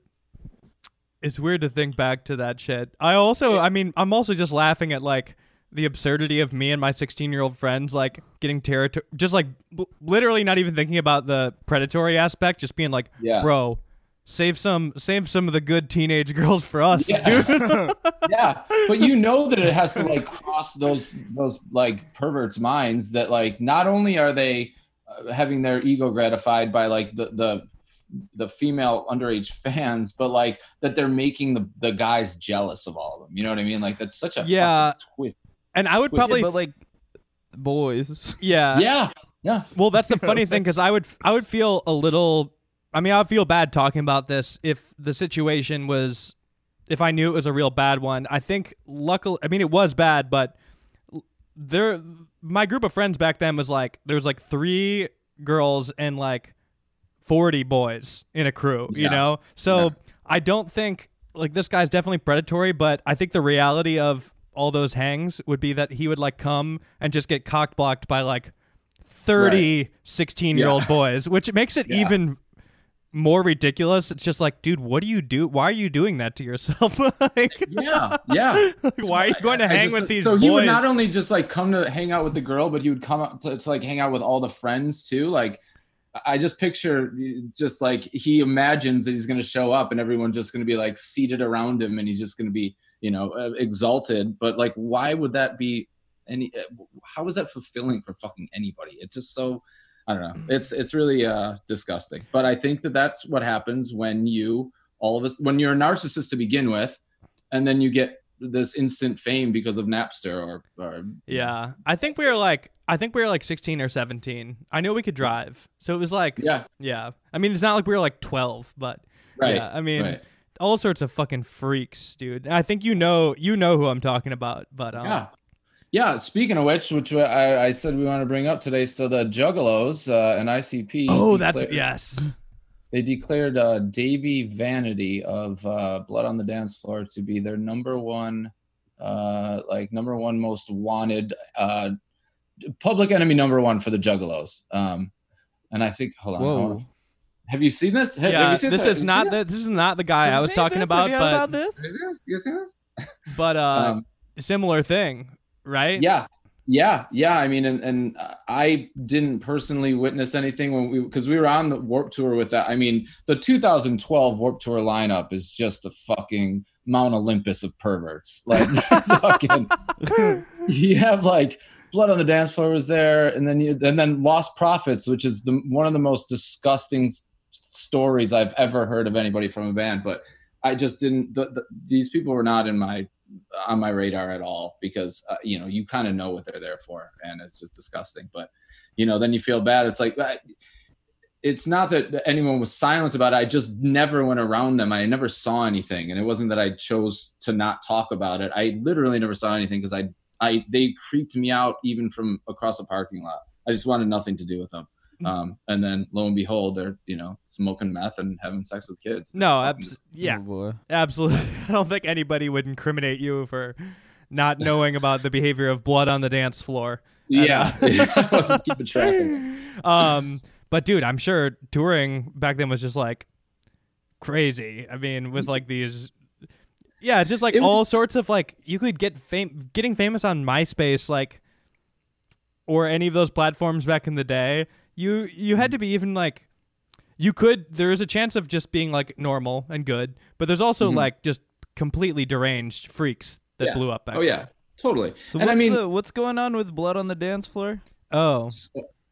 Speaker 1: It's weird to think back to that shit. I also, I mean, I'm also just laughing at like the absurdity of me and my 16 year old friends like getting territory, just like l- literally not even thinking about the predatory aspect, just being like,
Speaker 2: Yeah.
Speaker 1: bro, save some, save some of the good teenage girls for us,
Speaker 2: Yeah.
Speaker 1: dude.
Speaker 2: yeah but you know that it has to like cross those those like perverts minds that like not only are they uh, having their ego gratified by like the the the female underage fans but like that they're making the the guys jealous of all of them you know what i mean like that's such a
Speaker 1: Yeah.
Speaker 2: twist
Speaker 1: and I would
Speaker 2: Yeah,
Speaker 1: probably,
Speaker 3: but like boys.
Speaker 1: yeah,
Speaker 2: yeah yeah
Speaker 1: Well, that's the funny thing because I would I would feel a little I mean, I would feel bad talking about this if the situation was, if I knew it was a real bad one. I think, luckily, I mean, it was bad, but there, my group of friends back then was like, there was like three girls and like 40 boys in a crew, you
Speaker 2: Yeah.
Speaker 1: know? So
Speaker 2: Yeah.
Speaker 1: I don't think, like, this guy's definitely predatory, but I think the reality of all those hangs would be that he would like come and just get cock blocked by like 30 16 year old
Speaker 2: Yeah.
Speaker 1: boys, which makes it even more ridiculous. It's just like, dude, what do you do? Why are you doing that to yourself? like,
Speaker 2: Yeah, yeah.
Speaker 1: why are you going to
Speaker 2: I- I
Speaker 1: hang
Speaker 2: just-
Speaker 1: with these
Speaker 2: So
Speaker 1: boys?
Speaker 2: he would not only just like come to hang out with the girl, but he would come out to, to like hang out with all the friends too. Like, I just picture just like he imagines that he's going to show up and everyone's just going to be like seated around him and he's just going to be, you know, uh, exalted. But like, why would that be any? uh, How is that fulfilling for fucking anybody? It's just so. I don't know. It's it's really uh, disgusting. But I think that that's what happens when you all of us when you're a narcissist to begin with, and then you get this instant fame because of Napster or, or
Speaker 1: yeah. I think we were like, I think we were like 16 or 17. I knew we could drive. So it was like,
Speaker 2: yeah,
Speaker 1: yeah. I mean, it's not like we were like 12, but
Speaker 2: right.
Speaker 1: yeah. I mean,
Speaker 2: right.
Speaker 1: all sorts of fucking freaks, dude. And I think you know, you know who I'm talking about, but um,
Speaker 2: Yeah. Yeah. Speaking of which, which I, I said we want to bring up today, so the Juggalos uh, and ICP.
Speaker 1: Oh, that's
Speaker 2: declared-
Speaker 1: yes.
Speaker 2: They declared uh, Dahvie Vanity of uh, Blood on the Dance Floor to be their number one, uh, like number one most wanted, uh, public enemy number one for the Juggalos. Um, and I think, hold on.
Speaker 3: Whoa.
Speaker 2: wanna- have you seen this? Have, have
Speaker 1: Yeah,
Speaker 2: you seen
Speaker 1: this
Speaker 2: Have
Speaker 1: is not
Speaker 2: seen
Speaker 1: the, this is not the guy I was talking about,
Speaker 3: Have you
Speaker 1: but
Speaker 3: about this?
Speaker 2: Have this? You seen this?
Speaker 1: but uh,
Speaker 2: Um,
Speaker 1: similar thing, right?
Speaker 2: yeah yeah yeah i mean and, and i didn't personally witness anything when we because we were on the warped tour with that. I mean the 2012 warped tour lineup is just a fucking mount olympus of perverts. Like fucking you have like blood on the dance floor was there and then you and then Lostprophets which is the one of the most disgusting s- stories i've ever heard of anybody from a band but i just didn't the, the, these people were not in my on my radar at all because uh, you know you kind of know what they're there for and it's just disgusting. But you know then you feel bad. It's like it's not that anyone was silent about it. I just never went around them. I never saw anything. And it wasn't that i chose to not talk about it. I literally never saw anything because i i they creeped me out even from across a parking lot. I just wanted nothing to do with them um, and then lo and behold they're you know smoking meth and having sex with kids
Speaker 1: No,
Speaker 2: It's fucking
Speaker 1: yeah,
Speaker 3: Oh,
Speaker 1: absolutely. I don't think anybody would incriminate you for not knowing about the behavior of blood on the dance floor.
Speaker 2: yeah i wasn't keeping track
Speaker 1: um, but dude, I'm sure touring back then was just like crazy. I mean, with like these, yeah, it's just like
Speaker 2: It was-
Speaker 1: all sorts of like you could get fame, getting famous on MySpace, like, or any of those platforms back in the day. You you had to be even like. You could. There is a chance of just being like normal and good, but there's also
Speaker 2: Mhm.
Speaker 1: like just completely deranged freaks that
Speaker 2: Yeah.
Speaker 1: blew up back.
Speaker 2: oh yeah totally
Speaker 3: So
Speaker 2: and
Speaker 3: what's
Speaker 2: i mean
Speaker 3: the, what's going on with blood on the dance floor?
Speaker 1: then. Oh,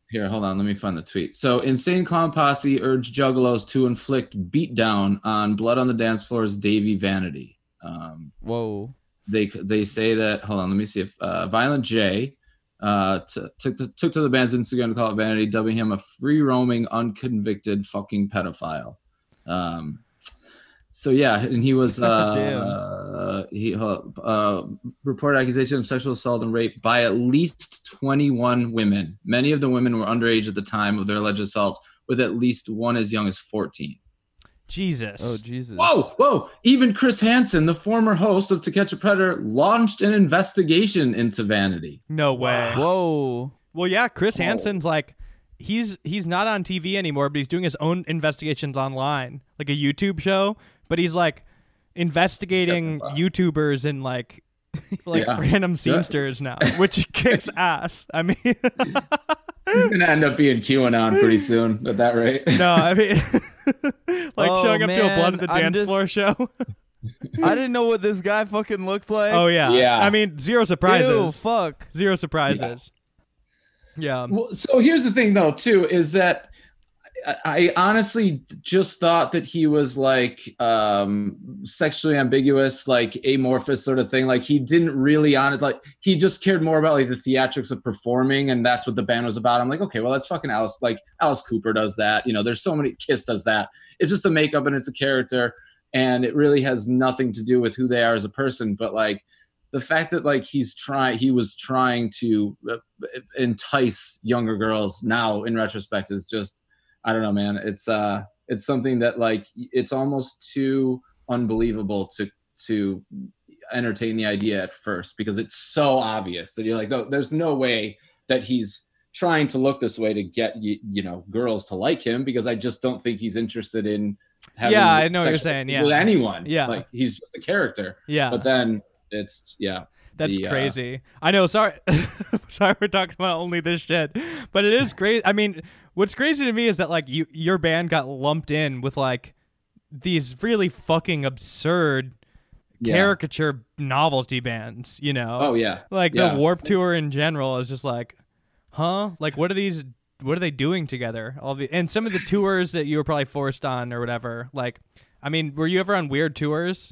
Speaker 2: Here, hold on. Let me find the tweet. So, Insane Clown Posse urged Juggalos to inflict beatdown on Blood on the Dance Floor's Dahvie Vanity. Um,
Speaker 3: Whoa.
Speaker 2: they they say that. Hold on. Let me see if uh, Violent J uh, took to, took to the band's Instagram to call it Vanity, dubbing him a free roaming, unconvicted fucking pedophile. Um, so yeah, and he was uh, he uh, reported accusation of sexual assault and rape by at least 21 women. Many of the women were underage at the time of their alleged assault, with at least one as young as 14.
Speaker 1: Jesus.
Speaker 3: Oh Jesus.
Speaker 2: Whoa, whoa! Even Chris Hansen, the former host of To Catch a Predator, launched an investigation into Vanity.
Speaker 1: no way.
Speaker 3: Whoa.
Speaker 1: Well, yeah, Chris
Speaker 2: Whoa.
Speaker 1: Hansen's like he's he's not on TV anymore, but he's doing his own investigations online, like a YouTube show. But he's like investigating
Speaker 2: Wow.
Speaker 1: YouTubers and like like
Speaker 2: Yeah.
Speaker 1: random
Speaker 2: Yeah.
Speaker 1: seamsters now, which kicks ass. I mean,
Speaker 2: He's gonna end up being QAnon pretty soon at that rate.
Speaker 1: no, I mean, like
Speaker 3: Oh,
Speaker 1: showing up to a blood on
Speaker 3: man,
Speaker 1: the
Speaker 3: I'm
Speaker 1: dance
Speaker 3: just-
Speaker 1: floor show.
Speaker 3: I didn't know what this guy fucking looked like.
Speaker 1: oh yeah,
Speaker 2: Yeah.
Speaker 1: I mean, zero
Speaker 3: Ew,
Speaker 1: surprises.
Speaker 3: fuck.
Speaker 1: Zero surprises. Yeah.
Speaker 2: Well, so here's the thing, though, too, is that I, honestly just thought that he was like um sexually ambiguous, like amorphous sort of thing. Like he didn't really on it, like he just cared more about like the theatrics of performing, and that's what the band was about. I'm like, okay, well, that's fucking Alice. Like Alice Cooper does that. You know, there's so many. Kiss does that. It's just a makeup and it's a character, and it really has nothing to do with who they are as a person. But like the fact that like he's trying he was trying to uh, entice younger girls now in retrospect is just i don't know man it's uh it's something that like it's almost too unbelievable to to entertain the idea at first because it's so obvious that you're like oh, there's no way that he's trying to look this way to get you, you know girls to like him because i just don't think he's interested in having
Speaker 1: Yeah, I know what you're saying,
Speaker 2: with
Speaker 1: yeah.
Speaker 2: anyone
Speaker 1: Yeah.
Speaker 2: like he's just a character
Speaker 1: Yeah.
Speaker 2: but then it's yeah
Speaker 1: That's
Speaker 2: the, uh,
Speaker 1: crazy. I know. Sorry, sorry, we're talking about only this shit, but it is great. I mean, what's crazy to me is that like you, your band got lumped in with like these really fucking absurd
Speaker 2: Yeah.
Speaker 1: caricature novelty bands. You know?
Speaker 2: oh yeah
Speaker 1: like
Speaker 2: yeah.
Speaker 1: the Warped Tour in general is just like, huh? Like, what are these? What are they doing together? All the and some of the tours that you were probably forced on or whatever. Like, I mean, were you ever on weird tours?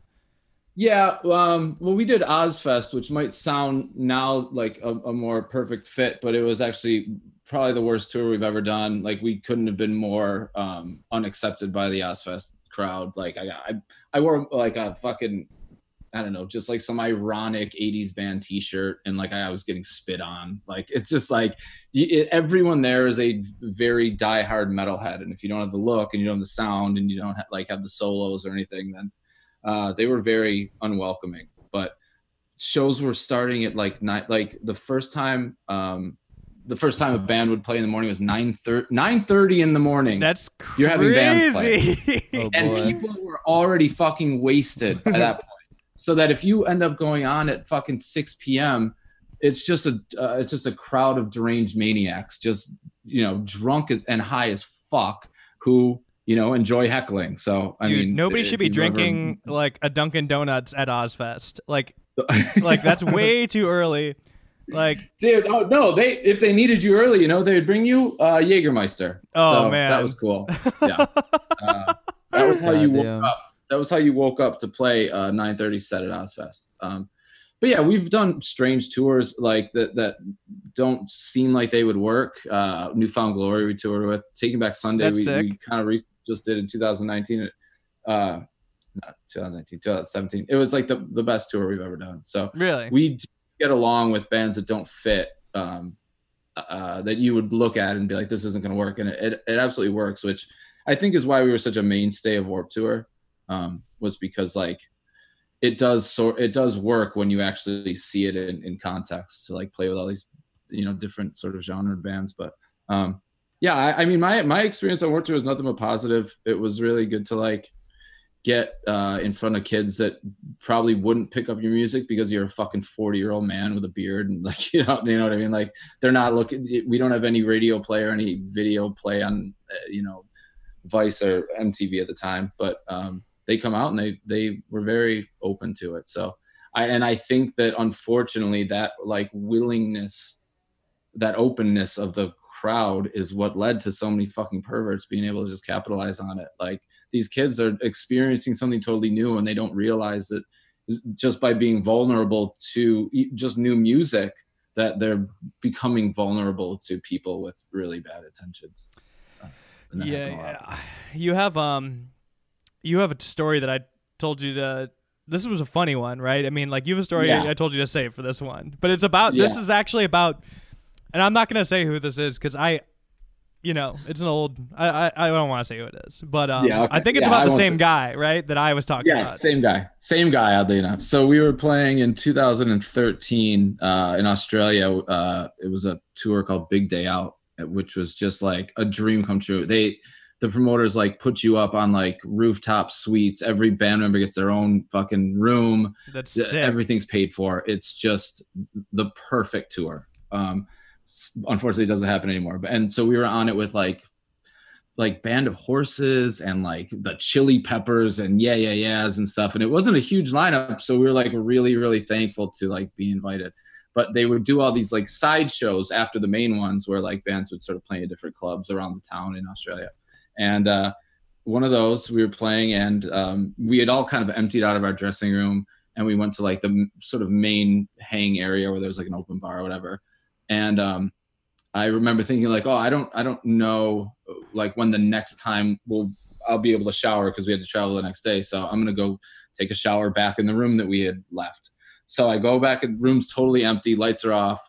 Speaker 2: Yeah, um, well, we did Ozzfest, which might sound now like a, a more perfect fit, but it was actually probably the worst tour we've ever done. Like, we couldn't have been more um, unaccepted by the Ozzfest crowd. Like, I, I, I wore like a fucking, I don't know, just like some ironic '80s band T-shirt, and like I was getting spit on. Like, it's just like it, everyone there is a very diehard metalhead, and if you don't have the look and you don't have the sound and you don't like have the solos or anything, then uh, they were very unwelcoming. But shows were starting at like night, like the first time, um, the first time a band would play in the morning was 9 30 in the morning.
Speaker 1: That's crazy.
Speaker 2: You're having bands play.
Speaker 3: Oh,
Speaker 2: and
Speaker 3: boy.
Speaker 2: people were already fucking wasted at that point. So that if you end up going on at fucking 6 p.m., it's just a uh, it's just a crowd of deranged maniacs, just you know, drunk as, and high as fuck, who you know enjoy heckling. So I
Speaker 1: Dude,
Speaker 2: mean,
Speaker 1: nobody should be
Speaker 2: you've ever-
Speaker 1: drinking like a Dunkin' Donuts at Ozzfest. Like, like that's way too early. Like,
Speaker 2: Dude, oh no, they if they needed you early, you know, they'd bring you uh Jägermeister.
Speaker 1: Oh,
Speaker 2: So
Speaker 1: man.
Speaker 2: that was cool. Yeah. Uh, that was how you woke
Speaker 3: Goddamn.
Speaker 2: up. That was how you woke up to play uh 930 set at Ozzfest. Um but yeah, we've done strange tours like that that don't seem like they would work. Uh New Found Glory we toured with. Taking Back Sunday
Speaker 1: That's
Speaker 2: we,
Speaker 1: sick.
Speaker 2: we kind of re- just did in 2019. Uh not 2019, 2017. It was like the, the best tour we've ever done. So
Speaker 1: really?
Speaker 2: we do get along with bands that don't fit um, uh, that you would look at and be like this isn't going to work and it, it, it absolutely works which i think is why we were such a mainstay of warped tour um, was because like it does sort it does work when you actually see it in, in context to like play with all these you know different sort of genre bands. But um yeah I, I mean my my experience on warped tour was nothing but positive. It was really good to like get uh, in front of kids that probably wouldn't pick up your music because you're a fucking 40 year old man with a beard and like you know you know what I mean? Like they're not looking we don't have any radio play or any video play on uh, you know Vice or MTV at the time. But um, they come out and they they were very open to it so I and I think that unfortunately that like willingness that openness of the crowd is what led to so many fucking perverts being able to just capitalize on it like these kids are experiencing something totally new and they don't realize that just by being vulnerable to just new music that they're becoming vulnerable to people with really bad intentions Uh,
Speaker 1: yeah,
Speaker 2: happened a lot.
Speaker 1: yeah. You have um, you have a story that I told you to. This was a funny one, right? I mean, like you have a story
Speaker 2: Yeah.
Speaker 1: I told you to save for this one, but it's about. This is actually about, and I'm not gonna say who this is because I, you know, it's an old. I I, I don't want to say who it is, but um,
Speaker 2: Yeah, okay.
Speaker 1: I think it's
Speaker 2: Yeah,
Speaker 1: about
Speaker 2: I
Speaker 1: the same
Speaker 2: say-
Speaker 1: guy, right? That I was talking
Speaker 2: yeah
Speaker 1: about.
Speaker 2: same guy same guy oddly enough so we were playing in 2013 uh, in australia uh, it was a tour called big day out which was just like a dream come true they the promoters like put you up on like rooftop suites. Every band member gets their own fucking room.
Speaker 1: That's sick.
Speaker 2: everything's paid for. It's just the perfect tour. Um unfortunately it doesn't happen anymore. But and so we were on it with like like band of horses and like the chili peppers and yeah yeah yeahs and stuff. And it wasn't a huge lineup so we were like really really thankful to like be invited. But they would do all these like side shows after the main ones where like bands would sort of play in different clubs around the town in australia And uh, one of those we were playing, and um, we had all kind of emptied out of our dressing room, and we went to like the sort of main hang area where there's like an open bar or whatever. And um, I remember thinking like, oh, I don't, I don't know, like when the next time we'll, I'll be able to shower because we had to travel the next day. So I'm gonna go take a shower back in the room that we had left. So I go back, and room's totally empty, lights are off.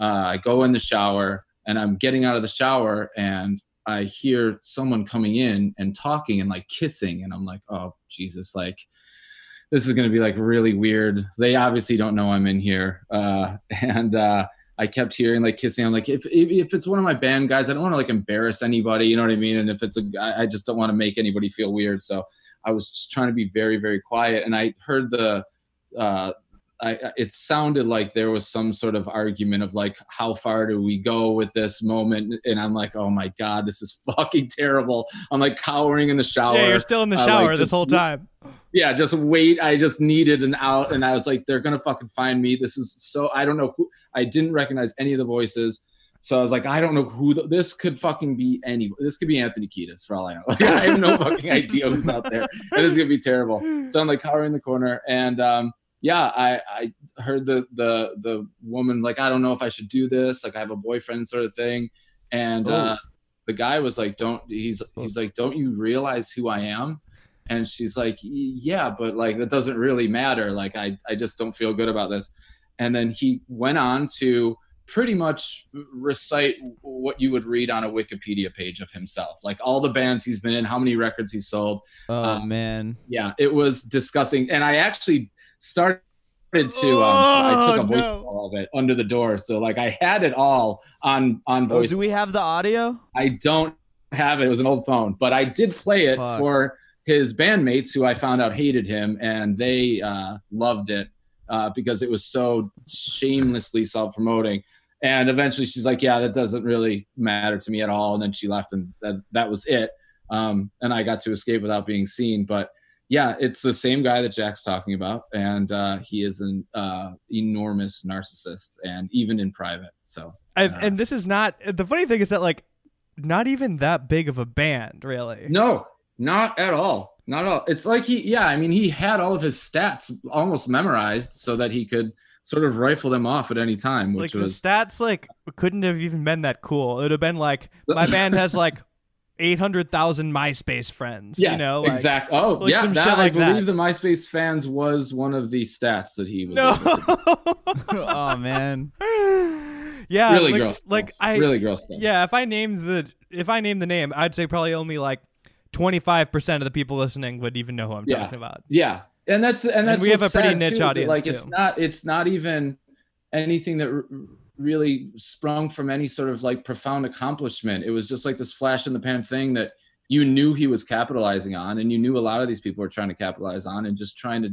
Speaker 2: Uh, I go in the shower, and I'm getting out of the shower, and I hear someone coming in and talking and like kissing, and I'm like, oh Jesus, like this is gonna be like really weird. They obviously don't know I'm in here, uh, and uh, I kept hearing like kissing. I'm like, if, if it's one of my band guys, I don't want to like embarrass anybody, you know what I mean? And if it's a, I just don't want to make anybody feel weird. So I was just trying to be very very quiet, and I heard the. Uh, I, it sounded like there was some sort of argument of like how far do we go with this moment? And i'm like oh my god this is fucking terrible. I'm like cowering in the shower.
Speaker 1: Yeah, you're still in the
Speaker 2: uh,
Speaker 1: shower
Speaker 2: like,
Speaker 1: this whole time.
Speaker 2: yeah just wait. I just needed an out and i was like they're gonna fucking find me. This is so i don't know who i didn't recognize any of the voices. So i was like i don't know who the, this could fucking be any this could be anthony kiedis for all i know. Like, i have no fucking idea who's out there. It is gonna be terrible. So i'm like cowering in the corner and um yeah i i heard the the the woman like i don't know if i should do this like i have a boyfriend sort of thing. And uh the guy was like don't he's he's like don't you realize who i am? And she's like yeah but like that doesn't really matter. Like i i just don't feel good about this. And then he went on to pretty much recite what you would read on a wikipedia page of himself like all the bands he's been in how many records he's sold.
Speaker 3: Oh
Speaker 2: Uh,
Speaker 3: man.
Speaker 2: yeah it was disgusting. And i actually started to um i took a
Speaker 1: Oh,
Speaker 2: voice
Speaker 1: no.
Speaker 2: call of it under the door so like i had it all on on
Speaker 3: Oh,
Speaker 2: voice
Speaker 3: do we have the audio?
Speaker 2: I don't have it. It was an old phone, but I did play it
Speaker 3: Fuck.
Speaker 2: for his bandmates who I found out hated him, and they uh, loved it uh, because it was so shamelessly self-promoting. And eventually, she's like, "Yeah, that doesn't really matter to me at all." And then she left, and that, that was it. Um, and I got to escape without being seen. But yeah, it's the same guy that Jack's talking about, and uh, he is an uh, enormous narcissist, and even in private. So Uh,
Speaker 1: and this is not the funny thing is that like not even that big of a band, really.
Speaker 2: No, not at all. Not at all. It's like he, yeah, I mean, he had all of his stats almost memorized so that he could sort of rifle them off at any time,
Speaker 1: like
Speaker 2: which
Speaker 1: the
Speaker 2: was
Speaker 1: stats like couldn't have even been that cool. It would have been like my band has like eight hundred thousand MySpace friends.
Speaker 2: yes,
Speaker 1: you know, like,
Speaker 2: exactly. Oh,
Speaker 1: like
Speaker 2: yeah,
Speaker 1: some
Speaker 2: that,
Speaker 1: shit like
Speaker 2: I believe
Speaker 1: that.
Speaker 2: the MySpace fans was one of the stats that he was.
Speaker 1: No.
Speaker 2: able to do.
Speaker 3: oh man.
Speaker 1: yeah,
Speaker 2: really
Speaker 1: like,
Speaker 2: gross. stuff.
Speaker 1: Like I
Speaker 2: really gross. Stuff.
Speaker 1: Yeah, if I named the if I named the name, I'd say probably only like twenty five percent of the people listening would even know who I'm
Speaker 2: Yeah.
Speaker 1: talking about.
Speaker 2: Yeah, and that's and that's
Speaker 1: we have a pretty niche
Speaker 2: too, is that,
Speaker 1: audience,
Speaker 2: Like it's not it's not even anything that r- really sprung from any sort of like profound accomplishment. It was just like this flash in the pan thing that you knew he was capitalizing on, and you knew a lot of these people were trying to capitalize on, and just trying to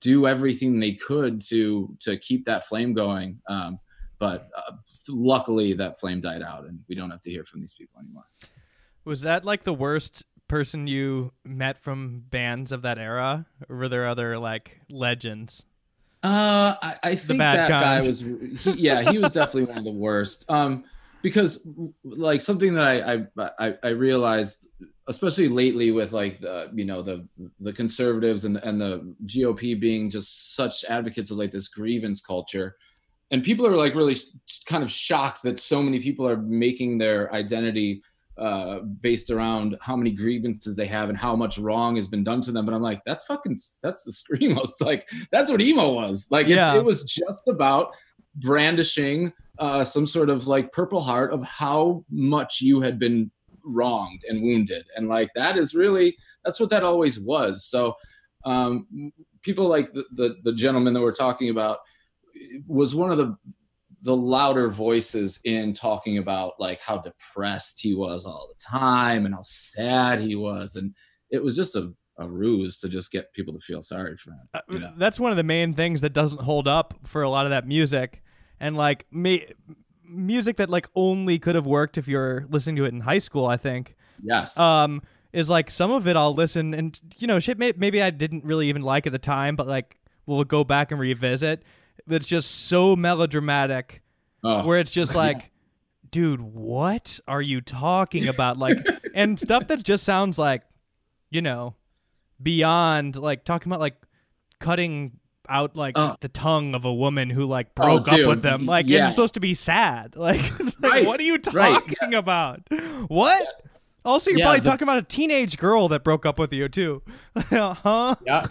Speaker 2: do everything they could to to keep that flame going. Um, but uh, luckily, that flame died out, and we don't have to hear from these people anymore.
Speaker 1: Was that like the worst person you met from bands of that era? Or were there other like legends?
Speaker 2: Uh, I, I think that guy was, he, yeah, he was definitely one of the worst. Um, because like something that I, I I I realized, especially lately with like the you know the the conservatives and and the GOP being just such advocates of like this grievance culture, and people are like really kind of shocked that so many people are making their identity uh based around how many grievances they have and how much wrong has been done to them. But i'm like that's fucking that's the screamo like that's what emo was. Like it's,
Speaker 1: Yeah.
Speaker 2: it was just about brandishing uh some sort of like purple heart of how much you had been wronged and wounded. And like that is really that's what that always was. So um people like the the, the gentleman that we're talking about was one of the the louder voices in talking about like how depressed he was all the time and how sad he was and it was just a, a ruse to just get people to feel sorry for him
Speaker 1: Uh,
Speaker 2: you know?
Speaker 1: That's one of the main things that doesn't hold up for a lot of that music, and like me, music that like only could have worked if you're listening to it in high school. I think.
Speaker 2: yes
Speaker 1: um is like some of it I'll listen and you know shit may- maybe I didn't really even like at the time but like we'll go back and revisit that's just so melodramatic
Speaker 2: oh,
Speaker 1: where it's just like dude what are you talking about like and stuff that just sounds like, you know, beyond like talking about like cutting out like
Speaker 2: Uh.
Speaker 1: the tongue of a woman who like
Speaker 2: Oh,
Speaker 1: broke up with them. Like
Speaker 2: yeah.
Speaker 1: it's supposed to be sad. Like, like,
Speaker 2: Right,
Speaker 1: what are you
Speaker 2: right,
Speaker 1: talking about? What? Also, you're
Speaker 2: Yeah,
Speaker 1: probably
Speaker 2: the-
Speaker 1: talking about a teenage girl that broke up with you too, huh?
Speaker 2: yeah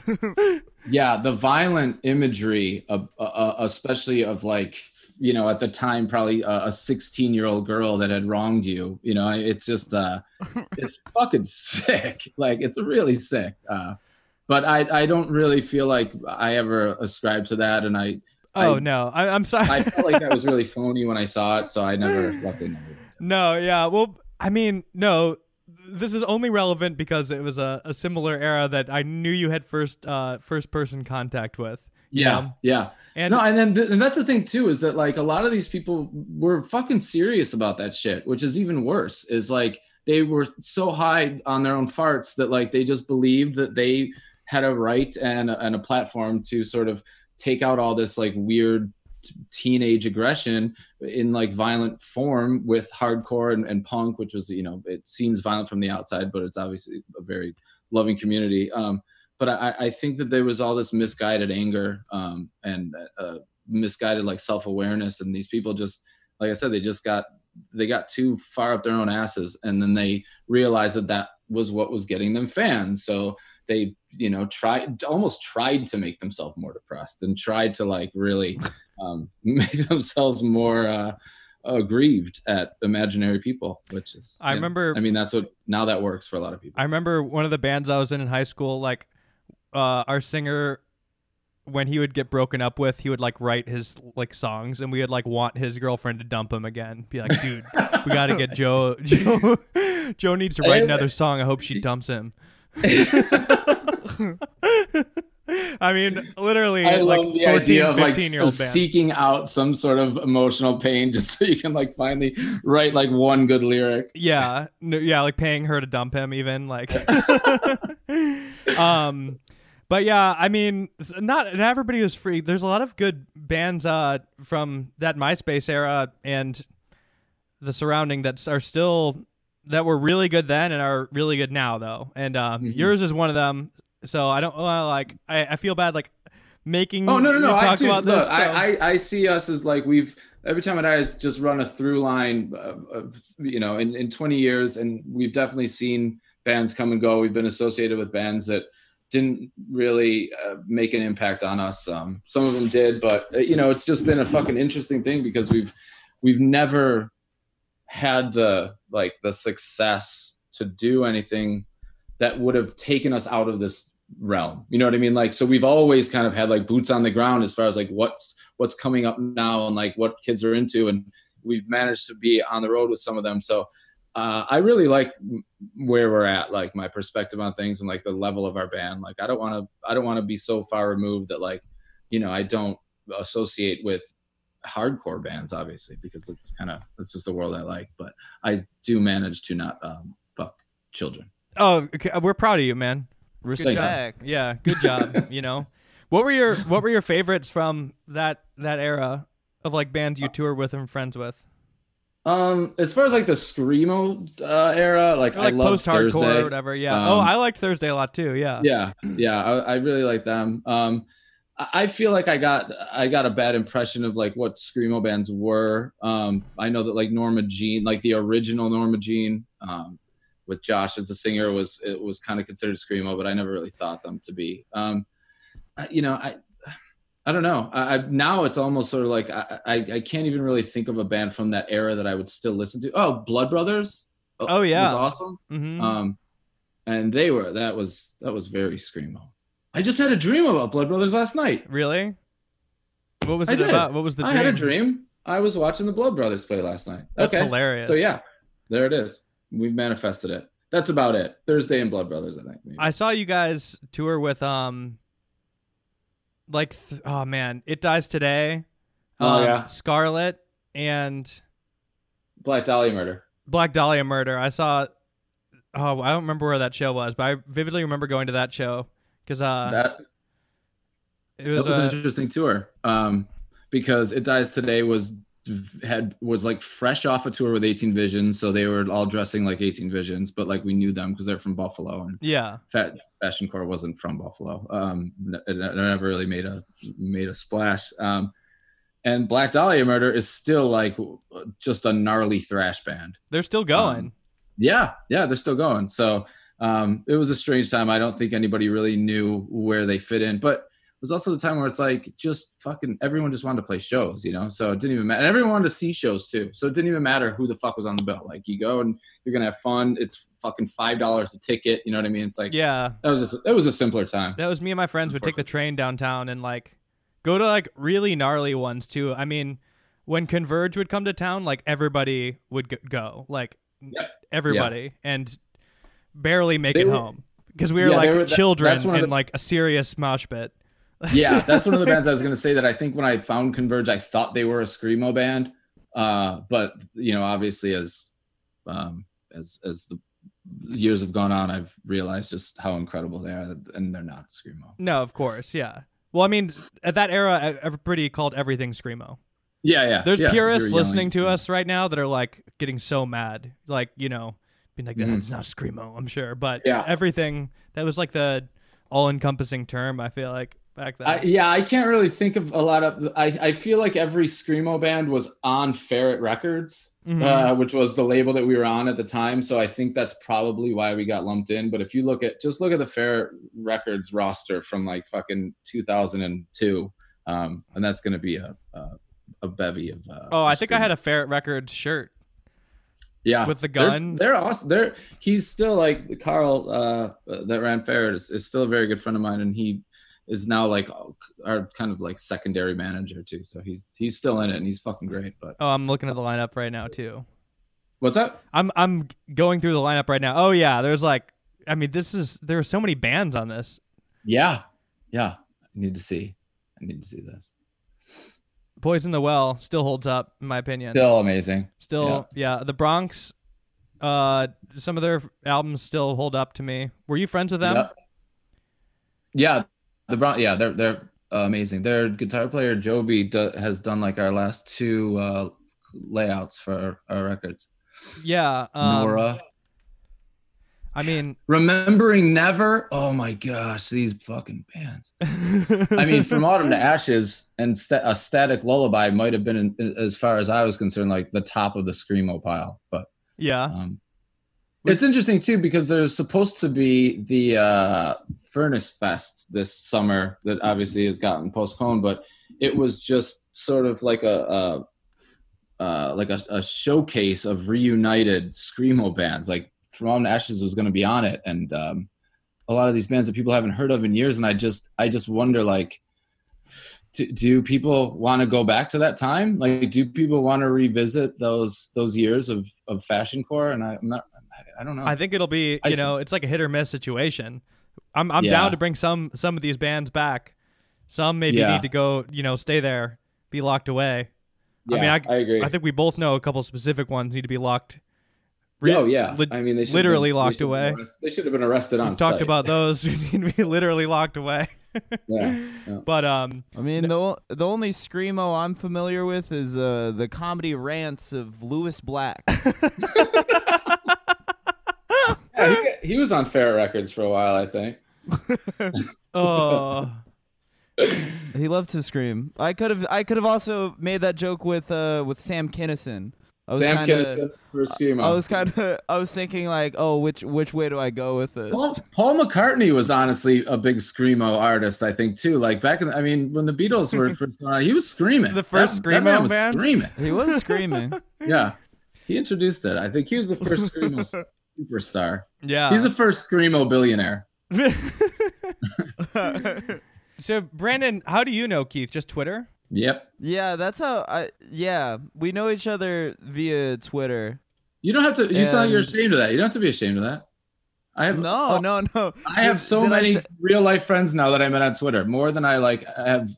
Speaker 2: yeah the violent imagery of uh, uh, especially of like you know at the time probably a 16 year old girl that had wronged you you know it's just uh it's fucking sick like it's really sick uh but i i don't really feel like i ever ascribed to that and i
Speaker 1: Oh
Speaker 2: I-
Speaker 1: no, I, I'm sorry.
Speaker 2: i felt like that was really phony when i saw it so i never luckily never
Speaker 1: No, yeah. Well, I mean, no. This is only relevant because it was a, a similar era that I knew you had first uh, first person contact with. you
Speaker 2: yeah
Speaker 1: know?
Speaker 2: yeah
Speaker 1: And
Speaker 2: no, and then th- and that's the thing too is that like a lot of these people were fucking serious about that shit, which is even worse. Is like they were so high on their own farts that like they just believed that they had a right and and a platform to sort of take out all this like weird teenage aggression in like violent form with hardcore and, and punk which was you know it seems violent from the outside but it's obviously a very loving community. Um but I, I think that there was all this misguided anger um, and uh, misguided like self-awareness and these people just like i said they just got they got too far up their own asses and then they realized that that was what was getting them fans. So they you know tried almost tried to make themselves more depressed and tried to like really um, make themselves more uh, aggrieved at imaginary people which is
Speaker 1: I
Speaker 2: you know,
Speaker 1: remember-
Speaker 2: i mean that's what now that works for a lot of people
Speaker 1: I remember one of the bands I was in in high school. Like, uh, our singer, when he would get broken up with, he would like write his like songs, and we would like want his girlfriend to dump him again. Be like, dude, we got to get Joe. Joe. Joe needs to write another song. I hope she dumps him. I mean, literally,
Speaker 2: I
Speaker 1: like
Speaker 2: love the
Speaker 1: 14,
Speaker 2: idea of like
Speaker 1: year old
Speaker 2: s-
Speaker 1: band.
Speaker 2: seeking out some sort of emotional pain just so you can like finally write like one good lyric.
Speaker 1: Yeah, no, yeah, like paying her to dump him, even like. um, but yeah, I mean, not not everybody was free. There's a lot of good bands uh from that MySpace era and the surrounding that are still that were really good then and are really good now though. And um,
Speaker 2: Mhm.
Speaker 1: yours is one of them. So I don't want to like. I, I feel bad like making.
Speaker 2: Oh no no no! I,
Speaker 1: about
Speaker 2: look,
Speaker 1: this. so-
Speaker 2: I, I I see us as like we've every time it has just run a through line of, of you know in, in 20 years and we've definitely seen bands come and go. We've been associated with bands that didn't really uh, make an impact on us. Um, some of them did, but uh, you know it's just been a fucking interesting thing because we've we've never had the like the success to do anything that would have taken us out of this realm. You know what i mean? Like so we've always kind of had like boots on the ground as far as like what's what's coming up now and like what kids are into and we've managed to be on the road with some of them. So uh, i really like where we're at like my perspective on things and like the level of our band. Like i don't want to i don't want to be so far removed that like you know i don't associate with hardcore bands obviously because it's kind of this is the world i like but i do manage to not um, fuck children
Speaker 1: oh, okay, we're proud of you, man. Respect.
Speaker 3: Respect.
Speaker 1: Yeah, good job. you know, what were your what were your favorites from that that era of like bands you tour with and friends with?
Speaker 2: Um, as far as like the screamo uh, era, like,
Speaker 1: Or, like
Speaker 2: I love
Speaker 1: post hardcore
Speaker 2: Thursday.
Speaker 1: or whatever. Yeah.
Speaker 2: Um,
Speaker 1: oh, I liked Thursday a lot too. Yeah.
Speaker 2: Yeah, yeah, I, I really like them. Um, I I feel like I got I got a bad impression of like what screamo bands were. Um, I know that like Norma Jean, like the original Norma Jean, um, with Josh as the singer, was it was kind of considered screamo, but I never really thought them to be. Um, I- you know, I I don't know. I, I now it's almost sort of like I, I I can't even really think of a band from that era that I would still listen to. Oh, Blood Brothers.
Speaker 1: Oh, yeah.
Speaker 2: was awesome.
Speaker 1: hmm
Speaker 2: Um, and they were that was that was very screamo. I just had a dream about Blood Brothers last night.
Speaker 1: really? What was it about? What was the Dream?
Speaker 2: I had a dream. I was watching the Blood Brothers play last night.
Speaker 1: That's
Speaker 2: okay,
Speaker 1: hilarious.
Speaker 2: so yeah, there it is. We've manifested it. That's about it. Thursday and Blood Brothers, I think. maybe.
Speaker 1: I saw you guys tour with um, like th- oh man, it dies today.
Speaker 2: Oh,
Speaker 1: um,
Speaker 2: yeah.
Speaker 1: Scarlet and
Speaker 2: Black Dahlia Murder.
Speaker 1: Black Dahlia Murder. I saw. Oh, I don't remember where that show was, but I vividly remember going to that show because uh,
Speaker 2: that
Speaker 1: it was,
Speaker 2: that was
Speaker 1: uh,
Speaker 2: an interesting tour. Um, because It Dies Today was had was like fresh off a tour with 18 Visions, so they were all dressing like 18 Visions, but like we knew them because they're from Buffalo, and
Speaker 1: Yeah.
Speaker 2: Fat Fashion Core wasn't from Buffalo. Um, it, it never really made a made a splash. Um, and Black Dahlia Murder is still like just a gnarly thrash band.
Speaker 1: They're still going.
Speaker 2: Um, Yeah, yeah, they're still going. So um, it was a strange time. I don't think anybody really knew where they fit in, but was also the time where it's like just fucking everyone just wanted to play shows, you know. So it didn't even matter. And everyone wanted to see shows too. So it didn't even matter who the fuck was on the bill. Like you go and you're gonna have fun. It's fucking five dollars a ticket. You know what I mean? It's like
Speaker 1: yeah.
Speaker 2: that was just, it was a simpler time.
Speaker 1: That was me and my friends would take the train downtown and like go to like really gnarly ones too. I mean, when Converge would come to town, like everybody would go, like
Speaker 2: Yep.
Speaker 1: everybody, and barely make
Speaker 2: They
Speaker 1: it
Speaker 2: were-
Speaker 1: home because we were
Speaker 2: Yeah,
Speaker 1: like
Speaker 2: were- that-
Speaker 1: children
Speaker 2: that's one
Speaker 1: in
Speaker 2: the-
Speaker 1: like a serious mosh pit.
Speaker 2: Yeah, that's one of the bands I was gonna say that I think when I found Converge, I thought they were a screamo band, uh, but you know, obviously as um, as as the years have gone on, I've realized just how incredible they are, and they're not screamo.
Speaker 1: No, of course, yeah. Well, I mean, at that era, everybody called everything screamo.
Speaker 2: Yeah, yeah.
Speaker 1: There's
Speaker 2: yeah,
Speaker 1: purists listening to us right now that are like getting so mad, like you know, being like. "That's not screamo." I'm sure, but
Speaker 2: Yeah.
Speaker 1: everything that was like the all-encompassing term. I feel like back then.
Speaker 2: I, yeah, I can't really think of a lot of. I, I feel like every screamo band was on Ferret Records,
Speaker 1: Mhm.
Speaker 2: uh, which was the label that we were on at the time. So I think that's probably why we got lumped in. But if you look at just look at the Ferret Records roster from like fucking 2002, um, and that's going to be a, a a bevy of. Uh,
Speaker 1: oh, I think I had a Ferret Records shirt.
Speaker 2: yeah
Speaker 1: with the
Speaker 2: There's-
Speaker 1: gun.
Speaker 2: They're awesome. They're he's still like Carl uh, uh, that ran Ferret is, is still a very good friend of mine, and he is now like our kind of like secondary manager too. So he's he's still in it, and he's fucking great. But
Speaker 1: Oh, I'm looking at the lineup right now too.
Speaker 2: what's up?
Speaker 1: I'm I'm going through the lineup right now. Oh yeah, there's like, I mean, this is there are so many bands on this.
Speaker 2: Yeah, yeah. I need to see. I need to see this.
Speaker 1: Poison the Well still holds up in my opinion.
Speaker 2: Still amazing.
Speaker 1: Still, yeah. The Bronx, uh, some of their albums still hold up to me. Were you friends with them?
Speaker 2: Yep. Yeah, the Brown. Yeah, they're they're amazing. Their guitar player Joby do, has done like our last two uh, layouts for our, our records.
Speaker 1: Yeah. Um,
Speaker 2: Nora,
Speaker 1: I mean,
Speaker 2: remembering never. Oh my gosh, these fucking bands. I mean, from Autumn to Ashes and sta- a Static Lullaby might have been, in, as far as I was concerned, like the top of the screamo pile. But
Speaker 1: yeah.
Speaker 2: um, it's interesting too because there's supposed to be the uh, Furnace Fest this summer that obviously has gotten postponed, but it was just sort of like a, a uh, like a, a showcase of reunited screamo bands. Like From Ashes was going to be on it, and um, a lot of these bands that people haven't heard of in years. And I just I just wonder like. Do, do people want to go back to that time? Like, do people want to revisit those those years of of fashion core? And I, I'm not. I, I don't know.
Speaker 1: I think it'll be,
Speaker 2: I
Speaker 1: you
Speaker 2: see.
Speaker 1: know, it's like a hit or miss situation. I'm I'm
Speaker 2: Yeah.
Speaker 1: down to bring some some of these bands back. Some maybe
Speaker 2: Yeah.
Speaker 1: need to go, you know, stay there, be locked away. I mean,
Speaker 2: Yeah,
Speaker 1: I-
Speaker 2: I agree.
Speaker 1: I think we both know a couple specific ones need to be locked. Re-
Speaker 2: oh yeah,
Speaker 1: lit-
Speaker 2: I mean they should
Speaker 1: literally
Speaker 2: been,
Speaker 1: locked
Speaker 2: they should
Speaker 1: away.
Speaker 2: arrest- they should have been arrested on
Speaker 1: We've talked
Speaker 2: site.
Speaker 1: about those who need to be literally locked away.
Speaker 2: Yeah, yeah.
Speaker 1: But um,
Speaker 3: I mean, the the only screamo I'm familiar with is uh, the comedy rants of Lewis Black.
Speaker 2: Yeah, he, he was on Ferret Records for a while, I think.
Speaker 1: oh,
Speaker 3: he loved to scream. I could have I could have also made that joke with uh with Sam Kinison. I was
Speaker 2: Sam
Speaker 3: kind of
Speaker 2: Kinison for Screamo.
Speaker 3: I was kind of I was thinking like, oh, which which way do I go with this?
Speaker 2: Paul, Paul McCartney was honestly a big screamo artist, I think too. Like back in, I mean, when the Beatles were first going on, he was screaming.
Speaker 1: The first
Speaker 2: that, that man was
Speaker 1: band?
Speaker 2: screaming.
Speaker 3: He was screaming.
Speaker 2: Yeah, he introduced it. I think he was the first screamo superstar.
Speaker 1: yeah.
Speaker 2: He's the first screamo billionaire.
Speaker 1: so Brandon, how do you know Keith? Just Twitter?
Speaker 2: Yep.
Speaker 3: yeah, that's how I. Yeah, we know each other via Twitter.
Speaker 2: You don't have to. You sound like you're ashamed of that. You don't have to be ashamed of that. I have
Speaker 3: No, no, no.
Speaker 2: I have so
Speaker 3: Did
Speaker 2: many
Speaker 3: say-
Speaker 2: real life friends now that I met on Twitter. More than I like have.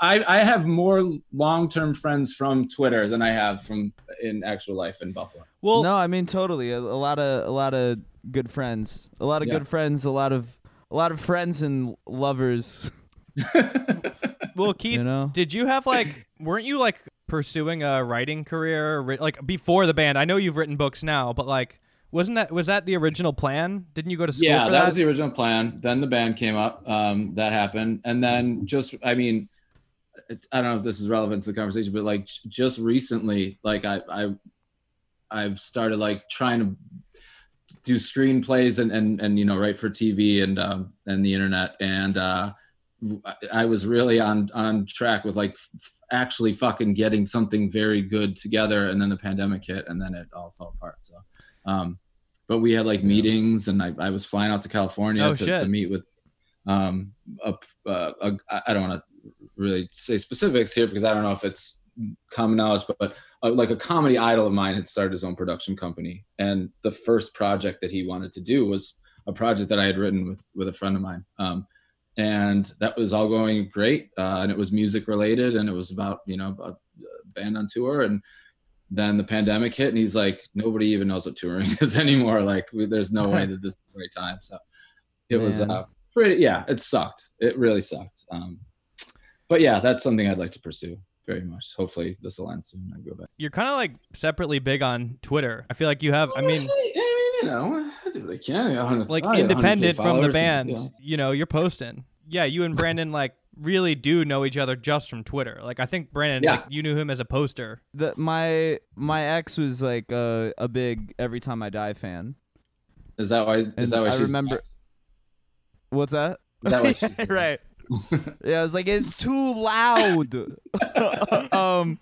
Speaker 2: I I have more long term friends from Twitter than I have from in actual life in Buffalo.
Speaker 1: Well,
Speaker 3: no, I mean totally. A, a lot of a lot of good friends. A lot of
Speaker 2: Yeah.
Speaker 3: good friends. A lot of a lot of friends and lovers.
Speaker 1: well, Keith,
Speaker 3: You know?
Speaker 1: did you have like? Weren't you like pursuing a writing career, like before the band? I know you've written books now, but like, wasn't that was that the original plan? Didn't you go to school
Speaker 2: yeah
Speaker 1: for
Speaker 2: that,
Speaker 1: that?
Speaker 2: was the original plan then the band came up um that happened and then just i mean it- i don't know if this is relevant to the conversation but like just recently like i i i've started like trying to do screenplays and and and you know write for tv and um and the internet. And uh I- was really on on track with like f- actually fucking getting something very good together. And then the pandemic hit and then it all fell apart. So um but we had like meetings and I, I was flying out to California
Speaker 1: Oh,
Speaker 2: to, to meet with um a, uh, a, a I don't want to really say specifics here because I don't know if it's common knowledge but, but uh, like a comedy idol of mine had started his own production company. And the first project that he wanted to do was a project that I had written with with a friend of mine. Um and that was all going great uh, and it was music related and it was about you know a, a band on tour. And then the pandemic hit and he's like nobody even knows what touring is anymore. Like we, there's no way that this is the right time. So it was
Speaker 3: Man.
Speaker 2: uh pretty yeah it sucked. It really sucked. Um but yeah that's something i'd like to pursue very much hopefully this will end soon i go back
Speaker 1: You're kind of like separately big on Twitter. I feel like you have. I mean,
Speaker 2: I mean, you know, I do what I can. I
Speaker 1: like
Speaker 2: I
Speaker 1: independent from the band.
Speaker 2: and, you know,
Speaker 1: You know, you're posting. Yeah, you and Brandon like really do know each other just from Twitter. Like I think Brandon,
Speaker 2: Yeah.
Speaker 1: like you knew him as a poster.
Speaker 3: The, my my ex was like a, a big Every Time I Die fan.
Speaker 2: Is that why? Is
Speaker 3: And
Speaker 2: that why
Speaker 3: I
Speaker 2: she's
Speaker 3: remember- What's that?
Speaker 2: Is that why she's
Speaker 1: right.
Speaker 3: Yeah, I was like, it's too loud. um,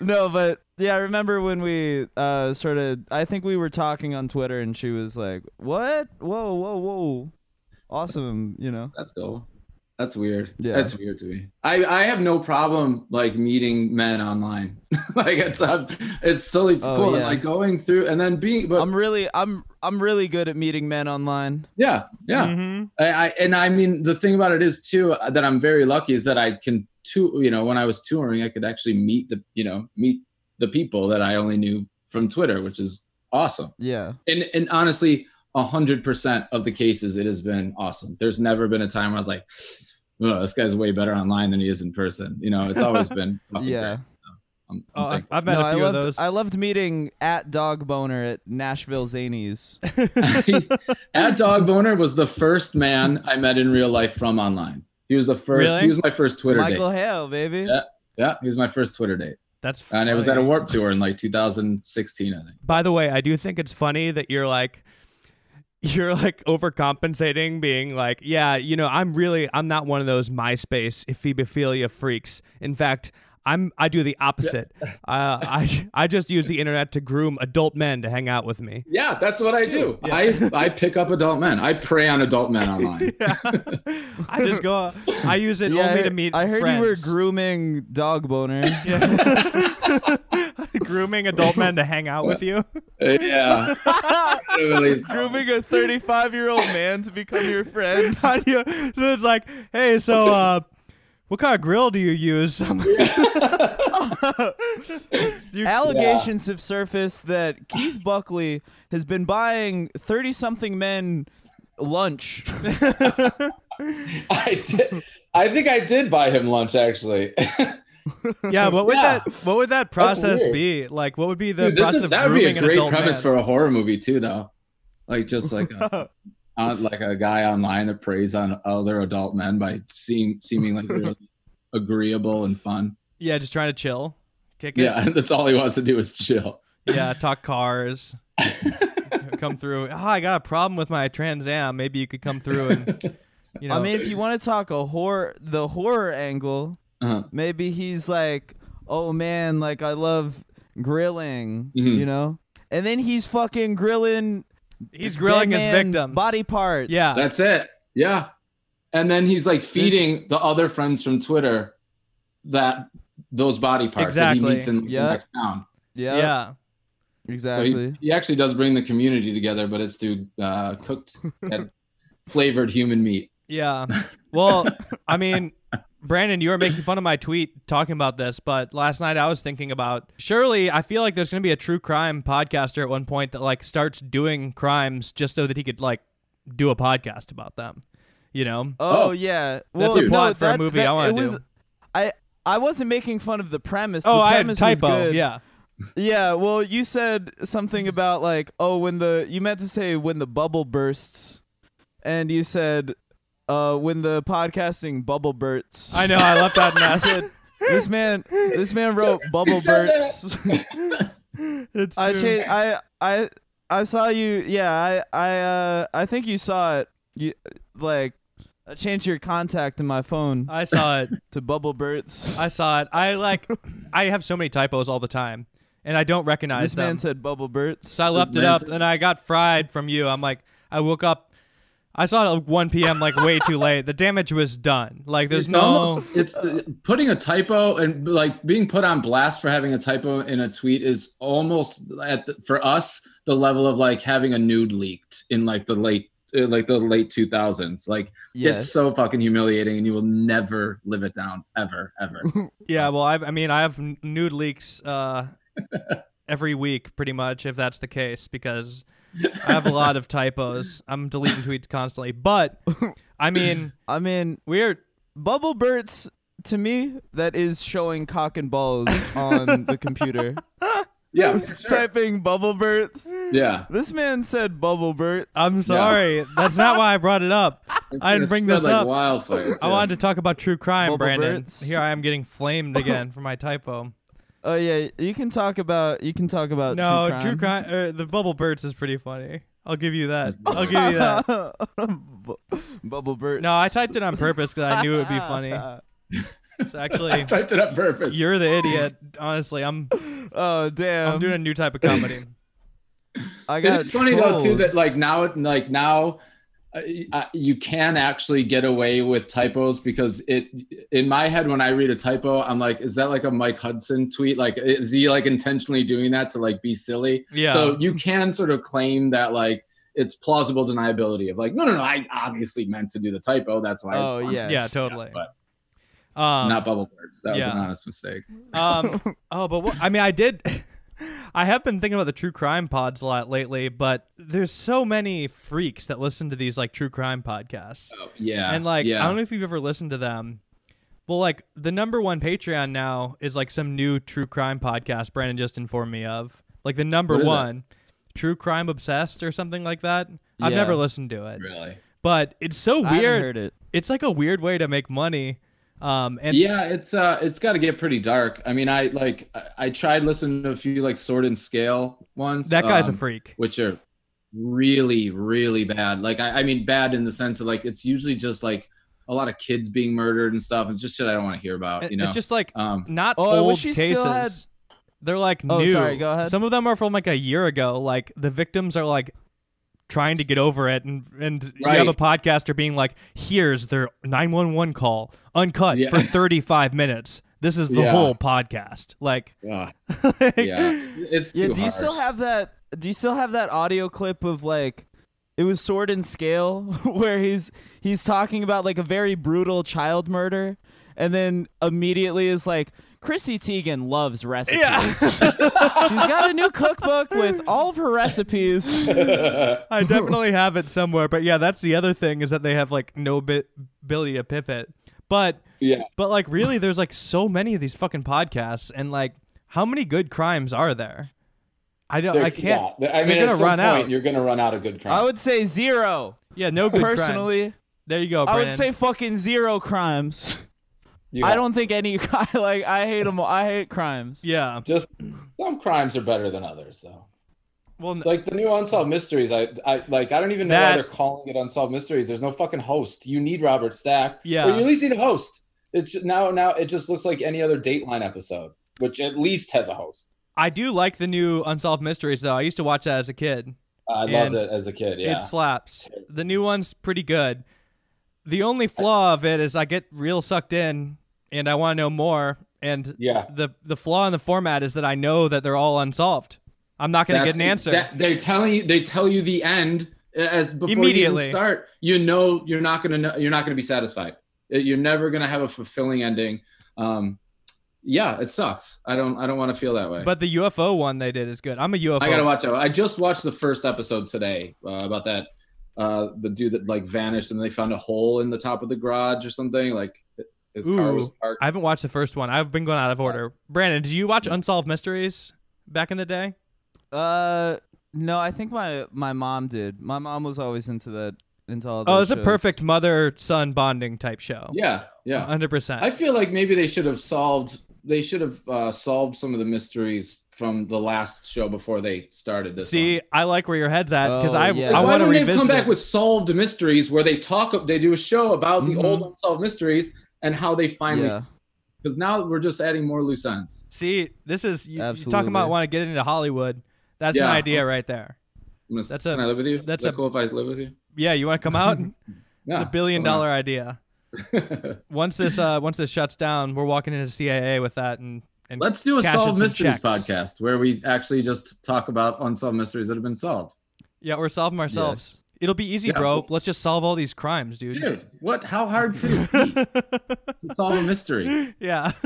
Speaker 3: no, but yeah, I remember when we uh started. I think we were talking on Twitter, and she was like, "What? Whoa, whoa, whoa! Awesome!" You know.
Speaker 2: That's cool. That's weird.
Speaker 3: Yeah.
Speaker 2: That's weird to me. I I have no problem like meeting men online. like it's uh, it's totally
Speaker 3: Oh,
Speaker 2: cool. And, like going through and then being but
Speaker 3: I'm really, I'm, I'm really good at meeting men online.
Speaker 2: yeah yeah.
Speaker 1: hmm
Speaker 2: I, I and I mean the thing about it is too uh, that I'm very lucky is that I can tour. You know, when I was touring, I could actually meet the you know meet the people that I only knew from Twitter, which is awesome.
Speaker 3: Yeah.
Speaker 2: And and honestly, a hundred percent of the cases, it has been awesome. There's never been a time where I was like, "Oh, this guy's way better online than he is in person." You know, it's always been
Speaker 3: Yeah.
Speaker 2: great. I'm,
Speaker 1: Oh,
Speaker 2: I'm
Speaker 1: I've. I've met
Speaker 3: no,
Speaker 1: a
Speaker 3: I
Speaker 1: few
Speaker 3: loved,
Speaker 1: of those.
Speaker 3: I loved meeting at Dog Boner at Nashville Zanies.
Speaker 2: At Dog Boner was the first man I met in real life from online. He was the first.
Speaker 1: Really?
Speaker 2: He was my first Twitter
Speaker 3: Michael
Speaker 2: date.
Speaker 3: Hale, baby.
Speaker 2: Yeah. Yeah, he was my first Twitter date,
Speaker 1: That's
Speaker 2: and it was at a. Warped Tour in like 2016, I think.
Speaker 1: By the way, I do think it's funny that you're like you're like overcompensating being like, yeah, you know, I'm really I'm not one of those MySpace ephebophilia freaks. In fact, I'm I do the opposite. Uh, I I just use the internet to groom adult men to hang out with me.
Speaker 2: Yeah, that's what I do.
Speaker 1: Yeah.
Speaker 2: I I pick up adult men. I prey on adult men online.
Speaker 1: Yeah. I just go I use it
Speaker 3: Yeah,
Speaker 1: only
Speaker 3: heard,
Speaker 1: to meet
Speaker 3: I heard
Speaker 1: friends.
Speaker 3: you were grooming Dog Boner.
Speaker 1: Grooming adult men to hang out with you.
Speaker 2: yeah.
Speaker 3: Grooming a 35 year old man to become your friend.
Speaker 1: How do you- so it's like, hey, so uh, what kind of grill do you use? I'm You-
Speaker 3: Allegations have surfaced that Keith Buckley has been buying 30 something men lunch.
Speaker 2: I did. I think I did buy him lunch actually.
Speaker 1: yeah, what would
Speaker 2: Yeah.
Speaker 1: that what would that process be? Like, what would be the
Speaker 2: Dude, this
Speaker 1: process
Speaker 2: is,
Speaker 1: of
Speaker 2: that would be a great premise
Speaker 1: man?
Speaker 2: for a horror movie too, though. Like just like a, uh, like a guy online that preys on other adult men by seeing seeming like really agreeable and fun.
Speaker 1: yeah, just trying to chill, kick it.
Speaker 2: Yeah, that's all he wants to do is chill.
Speaker 1: yeah, talk cars. come through. Oh, I got a problem with my Trans Am. Maybe you could come through and you know.
Speaker 3: I mean, if you want to talk a horror, the horror angle,
Speaker 2: Uh-huh.
Speaker 3: maybe he's like, oh man, like I love grilling,
Speaker 2: Mhm.
Speaker 3: you know? And then he's fucking grilling.
Speaker 1: He's grilling his
Speaker 3: man
Speaker 1: victims.
Speaker 3: Body parts.
Speaker 1: Yeah.
Speaker 2: That's it. Yeah. And then he's like feeding the other friends from Twitter that those body parts that he meets in
Speaker 3: Yeah.
Speaker 2: the next town.
Speaker 3: Yeah.
Speaker 1: yeah.
Speaker 2: So
Speaker 3: Exactly.
Speaker 2: he, he actually does bring the community together, but it's through uh, cooked and flavored human meat.
Speaker 1: Yeah. Well, I mean, Brandon, you were making fun of my tweet talking about this, but last night I was thinking about surely I feel like there's going to be a true crime podcaster at one point that like starts doing crimes just so that he could like do a podcast about them. You know?
Speaker 3: Oh,
Speaker 2: Oh.
Speaker 3: yeah.
Speaker 1: That's
Speaker 3: well,
Speaker 1: a plot
Speaker 3: no,
Speaker 1: for a movie
Speaker 3: that-
Speaker 1: I wanna do.
Speaker 3: I I wasn't making fun of the premise.
Speaker 1: Oh,
Speaker 3: the
Speaker 1: I had
Speaker 3: premise was
Speaker 1: typo.
Speaker 3: good.
Speaker 1: Yeah.
Speaker 3: Yeah, well, you said something about like, oh, when the you meant to say when the bubble bursts, and you said, uh, when the podcasting bubble bursts.
Speaker 1: I know. I left that in
Speaker 3: I said, this man, this man wrote bubble
Speaker 2: said
Speaker 3: bursts.
Speaker 1: It's
Speaker 3: I changed. I I I saw you. Yeah, I I uh I think you saw it. You like. I changed your contact in my phone
Speaker 1: I saw it.
Speaker 3: to Bubble Burts.
Speaker 1: I saw it. I like. I have so many typos all the time, and I don't recognize
Speaker 3: this
Speaker 1: them.
Speaker 3: man said Bubble Burts.
Speaker 1: So I left it up,
Speaker 2: said-
Speaker 1: and I got fried from you. I'm like, I woke up. I saw it at 1 p.m. like way too late. The damage was done. Like there's
Speaker 2: it's
Speaker 1: no.
Speaker 2: almost it's uh, putting a typo and like being put on blast for having a typo in a tweet is almost at the, for us the level of like having a nude leaked in like the late uh, like the late 2000s like
Speaker 3: Yes.
Speaker 2: it's so fucking humiliating and you will never live it down ever ever
Speaker 1: yeah, well, I, I mean, I have nude leaks uh, every week, pretty much, if that's the case, because I have a lot of typos. I'm deleting tweets constantly, but I mean,
Speaker 3: I mean,
Speaker 1: we're
Speaker 3: Bubble Burts to me that is showing cock and balls on the computer.
Speaker 2: yeah sure.
Speaker 3: Typing Bubble Burts.
Speaker 2: yeah
Speaker 3: This man said Bubble Burts.
Speaker 1: I'm sorry. That's not why I brought it up.
Speaker 2: It's
Speaker 1: I didn't bring this
Speaker 2: like
Speaker 1: up.
Speaker 2: wildfire
Speaker 1: I wanted to talk about true crime,
Speaker 3: Bubble
Speaker 1: Brandon.
Speaker 3: Burts.
Speaker 1: Here I am getting flamed again for my typo.
Speaker 3: Oh yeah, you can talk about you can talk about
Speaker 1: no,
Speaker 3: true
Speaker 1: true
Speaker 3: crime.
Speaker 1: crime. Uh, the bubble birds is pretty funny. I'll give you that. I'll give you that.
Speaker 3: Bubble Burts.
Speaker 1: No, I typed it on purpose because I knew it would be funny. So
Speaker 2: I
Speaker 1: actually,
Speaker 2: typed it on purpose
Speaker 1: you're the idiot. Honestly, I'm
Speaker 3: oh damn!
Speaker 1: I'm doing a new type of comedy.
Speaker 3: I got.
Speaker 2: it's funny though too that like now like now you can actually get away with typos because it in my head when i read a typo i'm like is that like a mike hudson tweet like is he like intentionally doing that to like be silly
Speaker 1: Yeah.
Speaker 2: so you can sort of claim that like it's plausible deniability of like no no no i obviously meant to do the typo that's why it's
Speaker 3: Oh, yes.
Speaker 1: Yeah, totally.
Speaker 2: but
Speaker 1: Um,
Speaker 2: not bubble birds that was an honest mistake
Speaker 1: Um. Oh, but what, I mean, I did. I have been thinking about the true crime pods a lot lately, but there's so many freaks that listen to these like true crime podcasts,
Speaker 2: oh, yeah
Speaker 1: and like
Speaker 2: yeah
Speaker 1: I don't know if you've ever listened to them. Well, like the number one Patreon now is like some new true crime podcast Brandon just informed me of. Like the number
Speaker 2: What is it?
Speaker 1: one, True Crime Obsessed or something like that. I've never listened to it,
Speaker 2: really
Speaker 1: but it's so
Speaker 3: I
Speaker 1: weird.
Speaker 3: heard it.
Speaker 1: It's like a weird way to make money. Um, and
Speaker 2: yeah it's uh it's got to get pretty dark i mean i like I, I tried listening to a few like sword and scale ones
Speaker 1: that guy's a
Speaker 2: um,
Speaker 1: freak.
Speaker 2: which are really really bad like I, I mean bad in the sense of like it's usually just like a lot of kids being murdered and stuff it's just shit i don't want to hear about you know
Speaker 1: It's just like
Speaker 2: um
Speaker 1: not
Speaker 3: Oh, I
Speaker 1: old
Speaker 3: wish
Speaker 1: cases.
Speaker 3: still had-
Speaker 1: They're like
Speaker 3: Oh,
Speaker 1: new.
Speaker 3: sorry, go ahead.
Speaker 1: Some of them are from like a year ago. Like the victims are like trying to get over it, and and you have a podcaster being like, "Here's their 911 call, uncut
Speaker 2: Yeah.
Speaker 1: for 35 minutes. This is the
Speaker 2: Yeah.
Speaker 1: whole podcast." Like,
Speaker 2: uh,
Speaker 1: like-
Speaker 2: yeah it's
Speaker 3: Yeah,
Speaker 2: too
Speaker 3: do you still have that? Do you still have that audio clip of like it was Sword and Scale where he's he's talking about like a very brutal child murder, and then immediately is like Chrissy Teigen loves recipes.
Speaker 1: Yeah.
Speaker 3: She's got a new cookbook with all of her recipes.
Speaker 1: I definitely have it somewhere, but yeah, that's the other thing is that they have like no bit ability to pivot. But
Speaker 2: yeah
Speaker 1: but like really, there's like so many of these fucking podcasts, and like how many good crimes are there? I don't. I can't.
Speaker 2: yeah. i
Speaker 1: they're
Speaker 2: mean
Speaker 1: gonna
Speaker 2: at some
Speaker 1: run
Speaker 2: point
Speaker 1: out.
Speaker 2: you're gonna run out of good crimes.
Speaker 3: I would say zero.
Speaker 1: Yeah, no good crimes.
Speaker 3: Personally,
Speaker 1: There you go.
Speaker 3: I would say fucking zero crimes.
Speaker 2: You
Speaker 3: I don't think any like I hate them. All. I hate crimes.
Speaker 1: Yeah.
Speaker 2: just some crimes are better than others though
Speaker 1: Well,
Speaker 2: like the new unsolved mysteries i i like i don't even know why they're calling it unsolved mysteries there's no fucking host you need robert stack
Speaker 1: Yeah.
Speaker 2: or you at least need a host it's just, now now it just looks like any other dateline episode which at least has a host
Speaker 1: I do like the new Unsolved Mysteries though. I used to watch that as a kid.
Speaker 2: i
Speaker 1: And
Speaker 2: loved it as a kid yeah
Speaker 1: It slaps. The new one's pretty good. The only flaw of it is I get real sucked in and I want to know more. And
Speaker 2: yeah
Speaker 1: the the flaw in the format is that I know that they're all unsolved. I'm not going to get an answer.
Speaker 2: exa- they're telling you they tell you the end as before you
Speaker 1: Immediately.
Speaker 2: even start you know you're not gonna know you're not gonna be satisfied Uh, you're never gonna have a fulfilling ending um yeah it sucks i don't i don't want to feel that way
Speaker 1: But the UFO one they did is good. I'm a UFO.
Speaker 2: I gotta watch it. I just watched the first episode today uh, about that uh, the dude that like vanished and they found a hole in the top of the garage or something. Like it, His car was parked.
Speaker 1: I haven't watched the first one. I've been going out of order. Brandon, did you watch Unsolved Mysteries back in the day?
Speaker 3: Uh, no, I think my my mom did. My mom was always into that. Into all.
Speaker 1: Oh,
Speaker 3: those
Speaker 1: it's a perfect mother son bonding type show.
Speaker 2: yeah, yeah.
Speaker 1: hundred percent.
Speaker 2: I feel like maybe they should have solved. They should have uh, solved some of the mysteries from the last show before they started this.
Speaker 1: See,
Speaker 2: one.
Speaker 1: I like where your head's at because
Speaker 3: Oh,
Speaker 1: I
Speaker 3: yeah.
Speaker 1: I want to
Speaker 2: don't they
Speaker 1: revisit
Speaker 2: come back with solved mysteries where they talk? They do a show about the
Speaker 1: Mhm.
Speaker 2: old unsolved mysteries and how they finally.
Speaker 3: Yeah.
Speaker 2: Because now we're just adding more loose ends.
Speaker 1: See, this is you, you're talking about want to get into Hollywood. That's an idea right there.
Speaker 2: I'm gonna,
Speaker 1: That's a-
Speaker 2: can I live with you?
Speaker 1: that's
Speaker 2: Is that
Speaker 1: a-
Speaker 2: cool if I live with you?
Speaker 1: Yeah, you want to come out?
Speaker 2: Yeah,
Speaker 1: it's a billion
Speaker 2: dollar not?
Speaker 1: idea. Once this uh once this shuts down, we're walking into CAA with that and and
Speaker 2: Let's do a solved mysteries
Speaker 1: checks.
Speaker 2: podcast where we actually just talk about unsolved mysteries that have been solved.
Speaker 1: yeah, we're solving ourselves. It'll be easy,
Speaker 2: Yeah.
Speaker 1: bro. Let's just solve all these crimes, dude.
Speaker 2: Dude, what? How hard could it be to solve a mystery?
Speaker 1: yeah.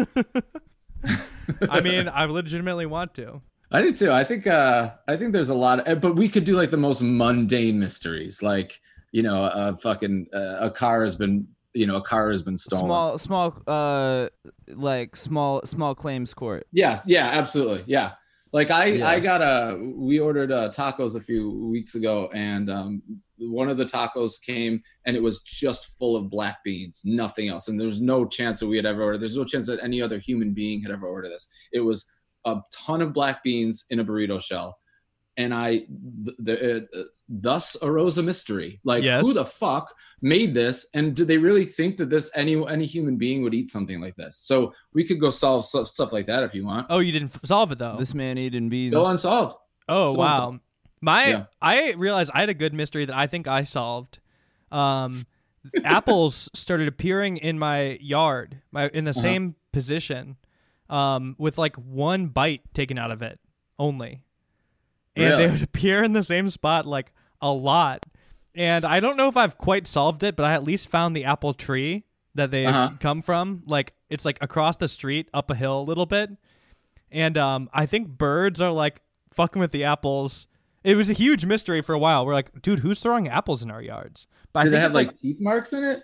Speaker 1: I mean, I legitimately want to.
Speaker 2: I do too. I think uh I think there's a lot of but we could do like the most mundane mysteries like you know a fucking uh, a car has been you know a car has been stolen.
Speaker 3: Small, small, uh, like small, small claims court.
Speaker 2: Yeah, yeah, absolutely. Yeah. Like I
Speaker 3: Yeah.
Speaker 2: I got a we ordered uh, tacos a few weeks ago and um one of the tacos came and it was just full of black beans, nothing else. And there's no chance that we had ever ordered. There's no chance that any other human being had ever ordered this. It was a ton of black beans in a burrito shell. And I, th- the, uh, thus arose a mystery. Like,
Speaker 1: Yes.
Speaker 2: who the fuck made this? And did they really think that this any any human being would eat something like this? So we could go solve stuff, stuff like that if you want.
Speaker 1: Oh, you didn't solve it though.
Speaker 3: This man eating beans.
Speaker 2: Still unsolved.
Speaker 1: Oh
Speaker 2: Still
Speaker 1: wow.
Speaker 2: unsolved.
Speaker 1: My
Speaker 2: Yeah.
Speaker 1: I realized I had a good mystery that I think I solved. Um apples started appearing in my yard, my in the
Speaker 2: Uh-huh.
Speaker 1: same position, um, with like one bite taken out of it only. And they would appear in the same spot like a lot. And I don't know if I've quite solved it, but I at least found the apple tree that they
Speaker 2: Uh-huh.
Speaker 1: come from. Like it's like across the street, up a hill a little bit. And um, I think birds are like fucking with the apples. It was a huge mystery for a while. We're like, dude, who's throwing apples in our yards? But I think
Speaker 2: they have
Speaker 1: it's
Speaker 2: like, teeth marks in it?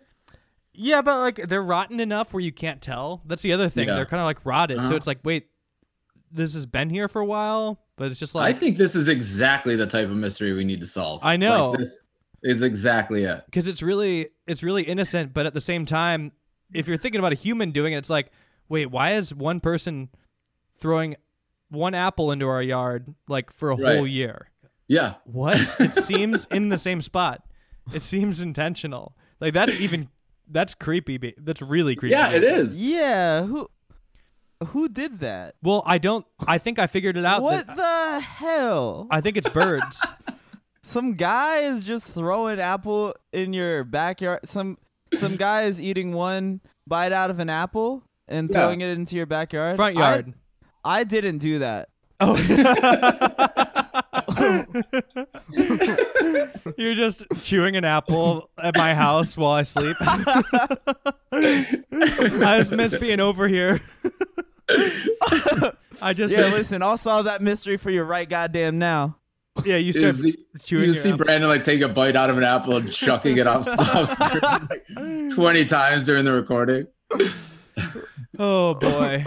Speaker 1: yeah, but like they're rotten enough where you can't tell. That's the other thing.
Speaker 2: Yeah.
Speaker 1: They're kind of like rotted. So
Speaker 2: Uh-huh.
Speaker 1: it's like, wait, this has been here for a while, but it's just like
Speaker 2: I think this is exactly the type of mystery we need to solve.
Speaker 1: I know.
Speaker 2: Like, this is exactly it.
Speaker 1: because it's really it's really innocent, but at the same time, if you're thinking about a human doing it, it's like, wait, why is one person throwing one apple into our yard like for a
Speaker 2: Right.
Speaker 1: whole year?
Speaker 2: Yeah.
Speaker 1: What? it seems in the same spot. It seems intentional. Like that's even that's creepy. be- That's really creepy.
Speaker 2: Yeah, it is.
Speaker 3: Yeah. Who? Who did that?
Speaker 1: Well, I don't. I think I figured it out.
Speaker 3: What
Speaker 1: that-
Speaker 3: the hell?
Speaker 1: I think it's birds.
Speaker 3: some guy is just throwing apple in your backyard. Some some guy is eating one bite out of an apple and
Speaker 2: Yeah.
Speaker 3: throwing it into your backyard.
Speaker 1: Front
Speaker 3: I-
Speaker 1: yard.
Speaker 3: I, didn't do that.
Speaker 1: Oh. You're just chewing an apple at my house while I sleep. I just miss being over here. I just
Speaker 3: Yeah,
Speaker 1: miss-
Speaker 3: listen, I'll solve that mystery for you right goddamn now.
Speaker 1: yeah. You
Speaker 2: You
Speaker 1: start
Speaker 2: see,
Speaker 1: chewing.
Speaker 2: you see
Speaker 1: apple.
Speaker 2: Brandon like take a bite out of an apple and chucking it off, off screen like 20 times during the recording.
Speaker 1: Oh boy.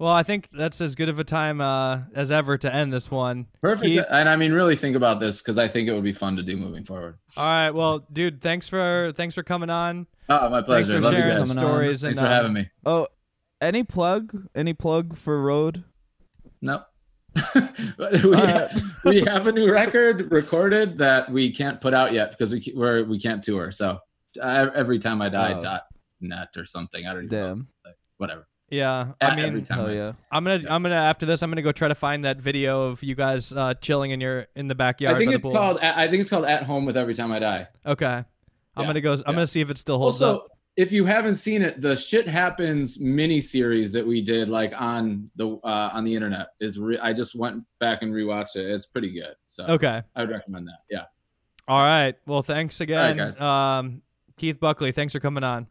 Speaker 1: Well, I think that's as good of a time uh, as ever to end this one.
Speaker 2: Perfect.
Speaker 1: Keith?
Speaker 2: And I mean, really think about this because I think it would be fun to do moving forward.
Speaker 1: All right. Well, dude, thanks for thanks for coming on.
Speaker 2: Oh, my pleasure.
Speaker 1: Thanks for
Speaker 2: Love you
Speaker 1: sharing
Speaker 2: guys.
Speaker 3: Coming on.
Speaker 1: stories.
Speaker 2: Thanks
Speaker 1: and,
Speaker 2: for
Speaker 1: uh,
Speaker 2: having me.
Speaker 3: Oh, any plug? Any plug for Road?
Speaker 2: No. we,
Speaker 3: Uh,
Speaker 2: we have a new record recorded that we can't put out yet because we we're, we can't tour. So uh, every time I die
Speaker 3: Oh.
Speaker 2: dot net or something. I don't even know.
Speaker 3: Damn.
Speaker 2: Whatever.
Speaker 1: Yeah. I mean,
Speaker 2: every time.
Speaker 3: Hell
Speaker 2: I-
Speaker 3: yeah.
Speaker 1: I'm gonna I'm gonna after this I'm gonna go try to find that video of you guys uh, chilling in your in the backyard.
Speaker 2: I think
Speaker 1: by the
Speaker 2: it's
Speaker 1: pool.
Speaker 2: called. I think it's called At Home with Every Time I Die.
Speaker 1: Okay. I'm gonna go. I'm
Speaker 2: yeah.
Speaker 1: gonna see if it still holds
Speaker 2: Also,
Speaker 1: up.
Speaker 2: if you haven't seen it, the Shit Happens mini series that we did like on the uh, on the internet is. Re- I just went back and rewatched it. It's pretty good. So
Speaker 1: Okay.
Speaker 2: I would recommend that. Yeah.
Speaker 1: All right. Well, thanks again,
Speaker 2: guys.
Speaker 1: um, Keith Buckley. Thanks for coming on.